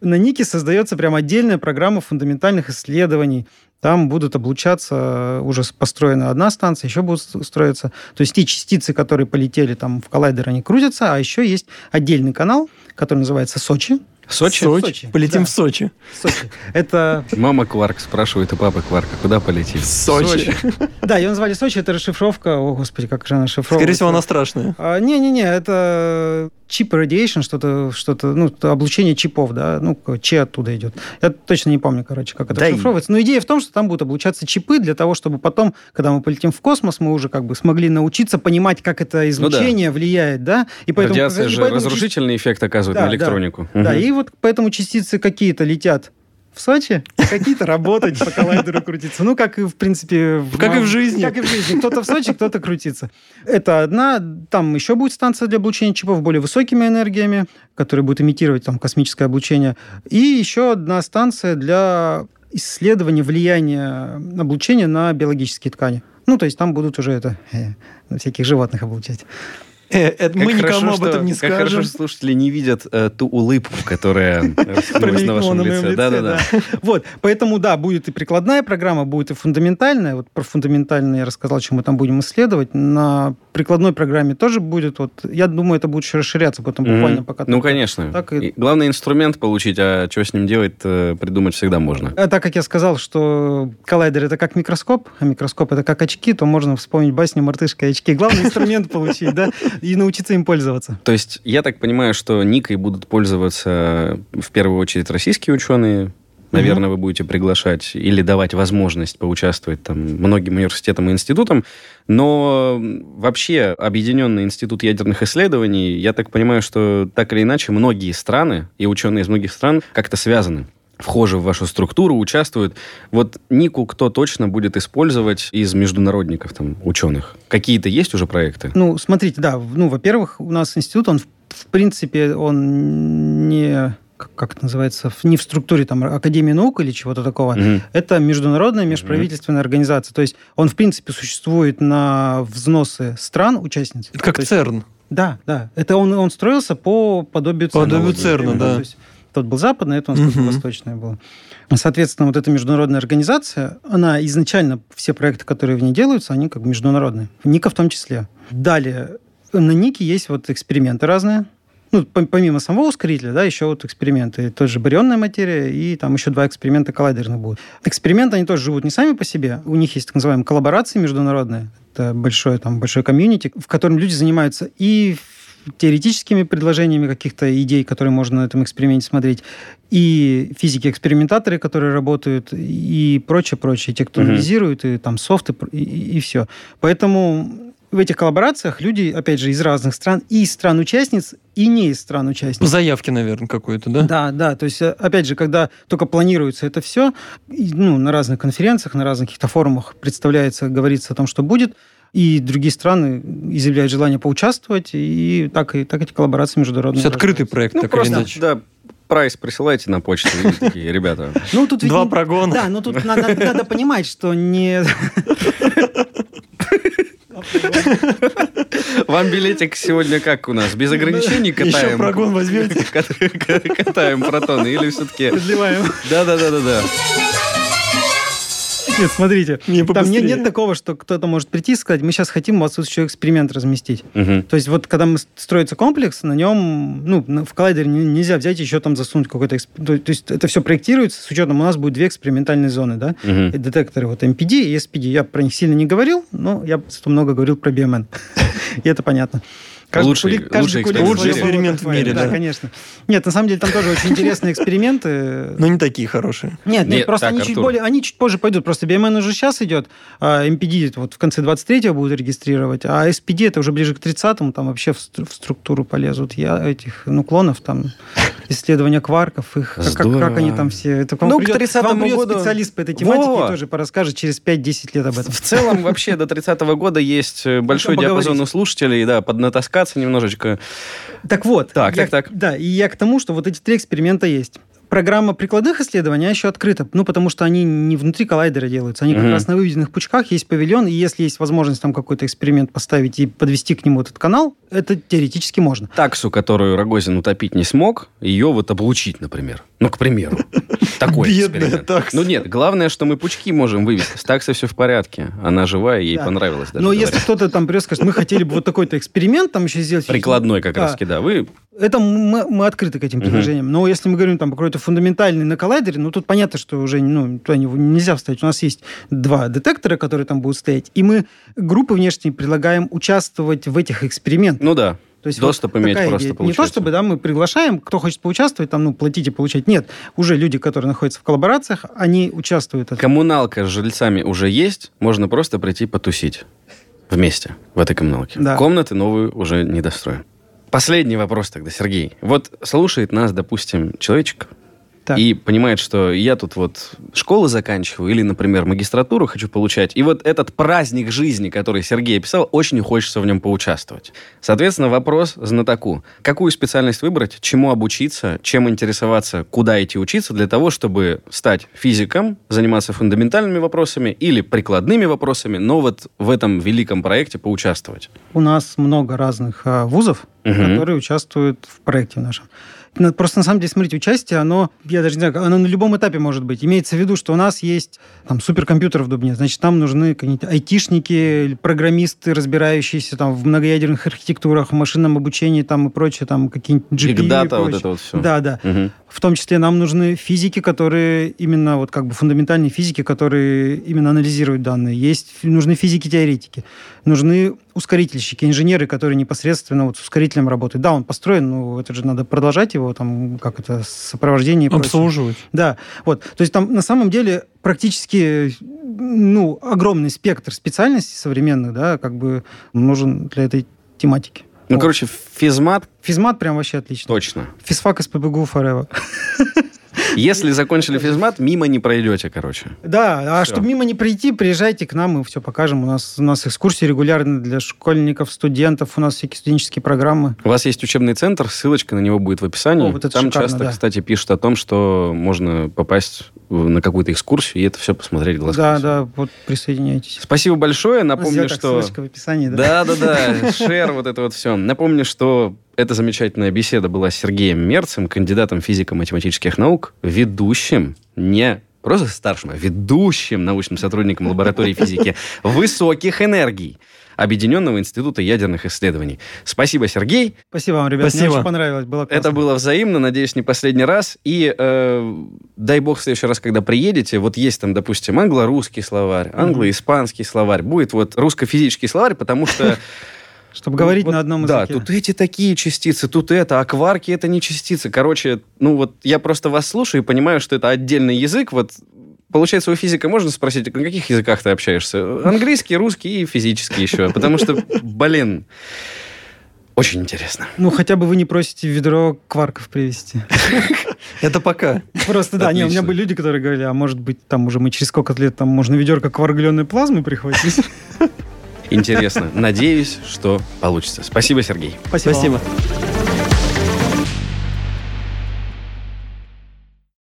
на Нике создается прям отдельная программа фундаментальных исследований. Там будут облучаться, уже построена одна станция, еще будут строиться. То есть те частицы, которые полетели там в коллайдер, они крутятся, а еще есть отдельный канал, который называется Сочи. Сочи? Сочи. Сочи. Полетим да. в Сочи. Сочи. Это... Мама Кварк спрашивает у папы Кварка, куда полетим? В Сочи. Да, ее назвали Сочи, это расшифровка. О, господи, как же она шифровка. Скорее всего, она страшная. А, не-не-не, это чип radiation, что-то, что-то, ну, облучение чипов, да, ну, че оттуда идет. Я точно не помню, короче, как это да расшифровывается. Но идея в том, что там будут облучаться чипы для того, чтобы потом, когда мы полетим в космос, мы уже как бы смогли научиться понимать, как это излучение ну, да. влияет, да. И поэтому, Радиация и же разрушительный эффект оказывает да, на электронику. Да, угу. да, и вот поэтому частицы какие-то летят в Сочи, какие-то работать по коллайдеру крутиться. Ну, как и, в принципе... В, как и в жизни. Как и в жизни. Кто-то в Сочи, кто-то крутится. Это одна. Там еще будет станция для облучения чипов более высокими энергиями, которая будет имитировать там космическое облучение. И еще одна станция для исследования влияния облучения на биологические ткани. Ну, то есть там будут уже это э, всяких животных облучать. Э, это мы хорошо, никому об этом не скажем. Как хорошо, что слушатели не видят э, ту улыбку, которая на вашем лице. Да, да, да. Вот, поэтому, да, будет и прикладная программа, будет и фундаментальная. Вот про фундаментальную я рассказал, чем мы там будем исследовать. На прикладной программе тоже будет. Вот, я думаю, это будет еще расширяться потом буквально пока. Ну, конечно. Главный инструмент получить, а что с ним делать, э, придумать всегда можно. А так как я сказал, что коллайдер это как микроскоп, а микроскоп это как очки, то можно вспомнить басню «Мартышка и очки». Главный инструмент получить, да? И научиться им пользоваться. То есть я так понимаю, что Никой будут пользоваться в первую очередь российские ученые, наверное, вы будете приглашать или давать возможность поучаствовать там многим университетам и институтам. Но вообще Объединенный институт ядерных исследований, я так понимаю, что так или иначе многие страны и ученые из многих стран как-то связаны вхожи в вашу структуру, участвуют. Вот Нику кто точно будет использовать из международников, там, ученых? Какие-то есть уже проекты? Ну, смотрите, да. Ну, во-первых, у нас институт, он, в принципе, он не как это называется, не в структуре там Академии наук или чего-то такого. Угу. Это международная межправительственная угу. организация. То есть он, в принципе, существует на взносы стран участниц. Это как есть, ЦЕРН. Да, да. Это он, он строился по подобию ЦЕРНа. Подобию ЦЕРНа, да. То есть, тот был западный, это у нас угу. восточный был. Соответственно, вот эта международная организация, она изначально, все проекты, которые в ней делаются, они как бы международные. Ника в том числе. Далее, на Нике есть вот эксперименты разные. Ну, помимо самого ускорителя, да, еще вот эксперименты. Тоже барионная материя, и там еще два эксперимента коллайдерных будут. Эксперименты, они тоже живут не сами по себе. У них есть так называемые коллаборации международные. Это большое, там, большое комьюнити, в котором люди занимаются и теоретическими предложениями каких-то идей, которые можно на этом эксперименте смотреть, и физики-экспериментаторы, которые работают, и прочее, прочее, те, кто анализирует, и там софты, и, и, и все. Поэтому в этих коллаборациях люди, опять же, из разных стран, и из стран-участниц, и не из стран-участниц. Заявки, наверное, какой-то, да? Да, да. То есть, опять же, когда только планируется это все, ну, на разных конференциях, на разных каких-то форумах представляется, говорится о том, что будет, и другие страны изъявляют желание поучаствовать, и так, и так эти коллаборации международные. То есть открытый проект, ну, так просто, или иначе. Да, прайс присылайте на почту, такие, ребята. Ну, тут Два прогона. Да, но тут надо, надо понимать, что не... Вам билетик сегодня как у нас? Без ограничений катаем? Еще прогон возьмете? Катаем протоны или все-таки... Подливаем. Да-да-да-да-да. Нет, смотрите, там нет, нет такого, что кто-то может прийти и сказать, мы сейчас хотим у вас еще эксперимент разместить. Угу. То есть вот когда строится комплекс, на нем, ну, в коллайдере нельзя взять еще там засунуть какой-то... То, то есть это все проектируется с учетом, у нас будет две экспериментальные зоны, да, угу. детекторы, вот MPD и SPD. Я про них сильно не говорил, но я много говорил про BMN. И это понятно. Каждый лучший, кулик, каждый лучший, лучший эксперимент в мире, да. да, конечно. Нет, на самом деле там тоже очень интересные эксперименты. Но не такие хорошие. Нет, нет, просто они чуть более, они чуть позже пойдут. Просто BMN уже сейчас идет, а MPD вот в конце 23-го будут регистрировать, а SPD это уже ближе к 30-му, там вообще в, структуру полезут я этих нуклонов, там исследования кварков, их, как, как они там все. Это ну, придет, к 30 году... специалист по этой тематике Во! тоже порасскажет через 5-10 лет об этом. В целом вообще до 30-го года есть э, большой диапазон у слушателей, да, поднатаскаться немножечко. Так вот. Так, я, так, так. Да, и я к тому, что вот эти три эксперимента есть программа прикладных исследований еще открыта, ну, потому что они не внутри коллайдера делаются, они угу. как раз на выведенных пучках, есть павильон, и если есть возможность там какой-то эксперимент поставить и подвести к нему этот канал, это теоретически можно. Таксу, которую Рогозин утопить не смог, ее вот облучить, например. Ну, к примеру. Такой Бедная такса. Ну, нет, главное, что мы пучки можем вывести. С таксой все в порядке. Она живая, ей понравилось даже. Но если кто-то там придет, скажет, мы хотели бы вот такой-то эксперимент там еще сделать. Прикладной как раз, да. Вы это мы, мы открыты к этим предложениям. Угу. Но если мы говорим там про какой-то фундаментальный на коллайдере, ну тут понятно, что уже ну, туда нельзя вставить. У нас есть два детектора, которые там будут стоять, и мы группы внешние предлагаем участвовать в этих экспериментах. Ну да. То есть Доступ вот иметь просто идея. Не то, чтобы да, мы приглашаем, кто хочет поучаствовать, там, ну, платите, получать. Нет, уже люди, которые находятся в коллаборациях, они участвуют. Коммуналка с жильцами уже есть, можно просто прийти потусить вместе в этой коммуналке. Да. Комнаты новые уже не достроим. Последний вопрос тогда, Сергей. Вот слушает нас, допустим, человечек, так. и понимает, что я тут вот школу заканчиваю или, например, магистратуру хочу получать, и вот этот праздник жизни, который Сергей описал, очень хочется в нем поучаствовать. Соответственно, вопрос знатоку. Какую специальность выбрать, чему обучиться, чем интересоваться, куда идти учиться для того, чтобы стать физиком, заниматься фундаментальными вопросами или прикладными вопросами, но вот в этом великом проекте поучаствовать? У нас много разных а, вузов, угу. которые участвуют в проекте нашем. Просто на самом деле, смотрите, участие, оно, я даже не знаю, оно на любом этапе может быть. Имеется в виду, что у нас есть там суперкомпьютер в Дубне, значит, там нужны какие-то айтишники, программисты, разбирающиеся там в многоядерных архитектурах, в машинном обучении там и прочее, там какие-нибудь GPU Big data, вот это вот все. Да, да. Угу. В том числе нам нужны физики, которые именно вот как бы фундаментальные физики, которые именно анализируют данные. Есть нужны физики-теоретики, нужны ускорительщики, инженеры, которые непосредственно вот с ускорителем работают. Да, он построен, но это же надо продолжать его, там, как это, сопровождение. Обслуживать. Да, вот. То есть там на самом деле практически ну, огромный спектр специальностей современных, да, как бы нужен для этой тематики. Ну, вот. короче, физмат... Физмат прям вообще отлично. Точно. Физфак из ПБГУ forever. Если закончили физмат, мимо не пройдете, короче. Да, а все. чтобы мимо не пройти, приезжайте к нам, мы все покажем. У нас, у нас экскурсии регулярные для школьников, студентов, у нас всякие студенческие программы. У вас есть учебный центр, ссылочка на него будет в описании. О, вот Там шикарно, часто, да. кстати, пишут о том, что можно попасть на какую-то экскурсию и это все посмотреть глазами. Да, да, вот присоединяйтесь. Спасибо большое. Напомню, что... Ссылочка в описании, да? Да, да, да. Шер, вот это вот все. Напомню, что эта замечательная беседа была с Сергеем Мерцем, кандидатом физико-математических наук, ведущим, не просто старшим, а ведущим научным сотрудником лаборатории физики высоких энергий. Объединенного института ядерных исследований. Спасибо, Сергей. Спасибо вам, ребята. Спасибо. Мне очень понравилось. Было классно. Это было взаимно, надеюсь, не последний раз. И э, дай бог в следующий раз, когда приедете, вот есть там, допустим, англо-русский словарь, англо-испанский словарь, будет вот русско-физический словарь, потому что чтобы говорить вот, на одном языке. Да, тут эти такие частицы, тут это, а кварки это не частицы. Короче, ну вот я просто вас слушаю и понимаю, что это отдельный язык. Вот Получается, у физика можно спросить, на каких языках ты общаешься? Английский, русский и физический еще. Потому что, блин, очень интересно. Ну, хотя бы вы не просите ведро кварков привезти. Это пока. Просто, да, не, у меня были люди, которые говорили, а может быть, там уже мы через сколько лет там можно ведерко кваргленной плазмы прихватить. Интересно. Надеюсь, что получится. Спасибо, Сергей. Спасибо. Спасибо.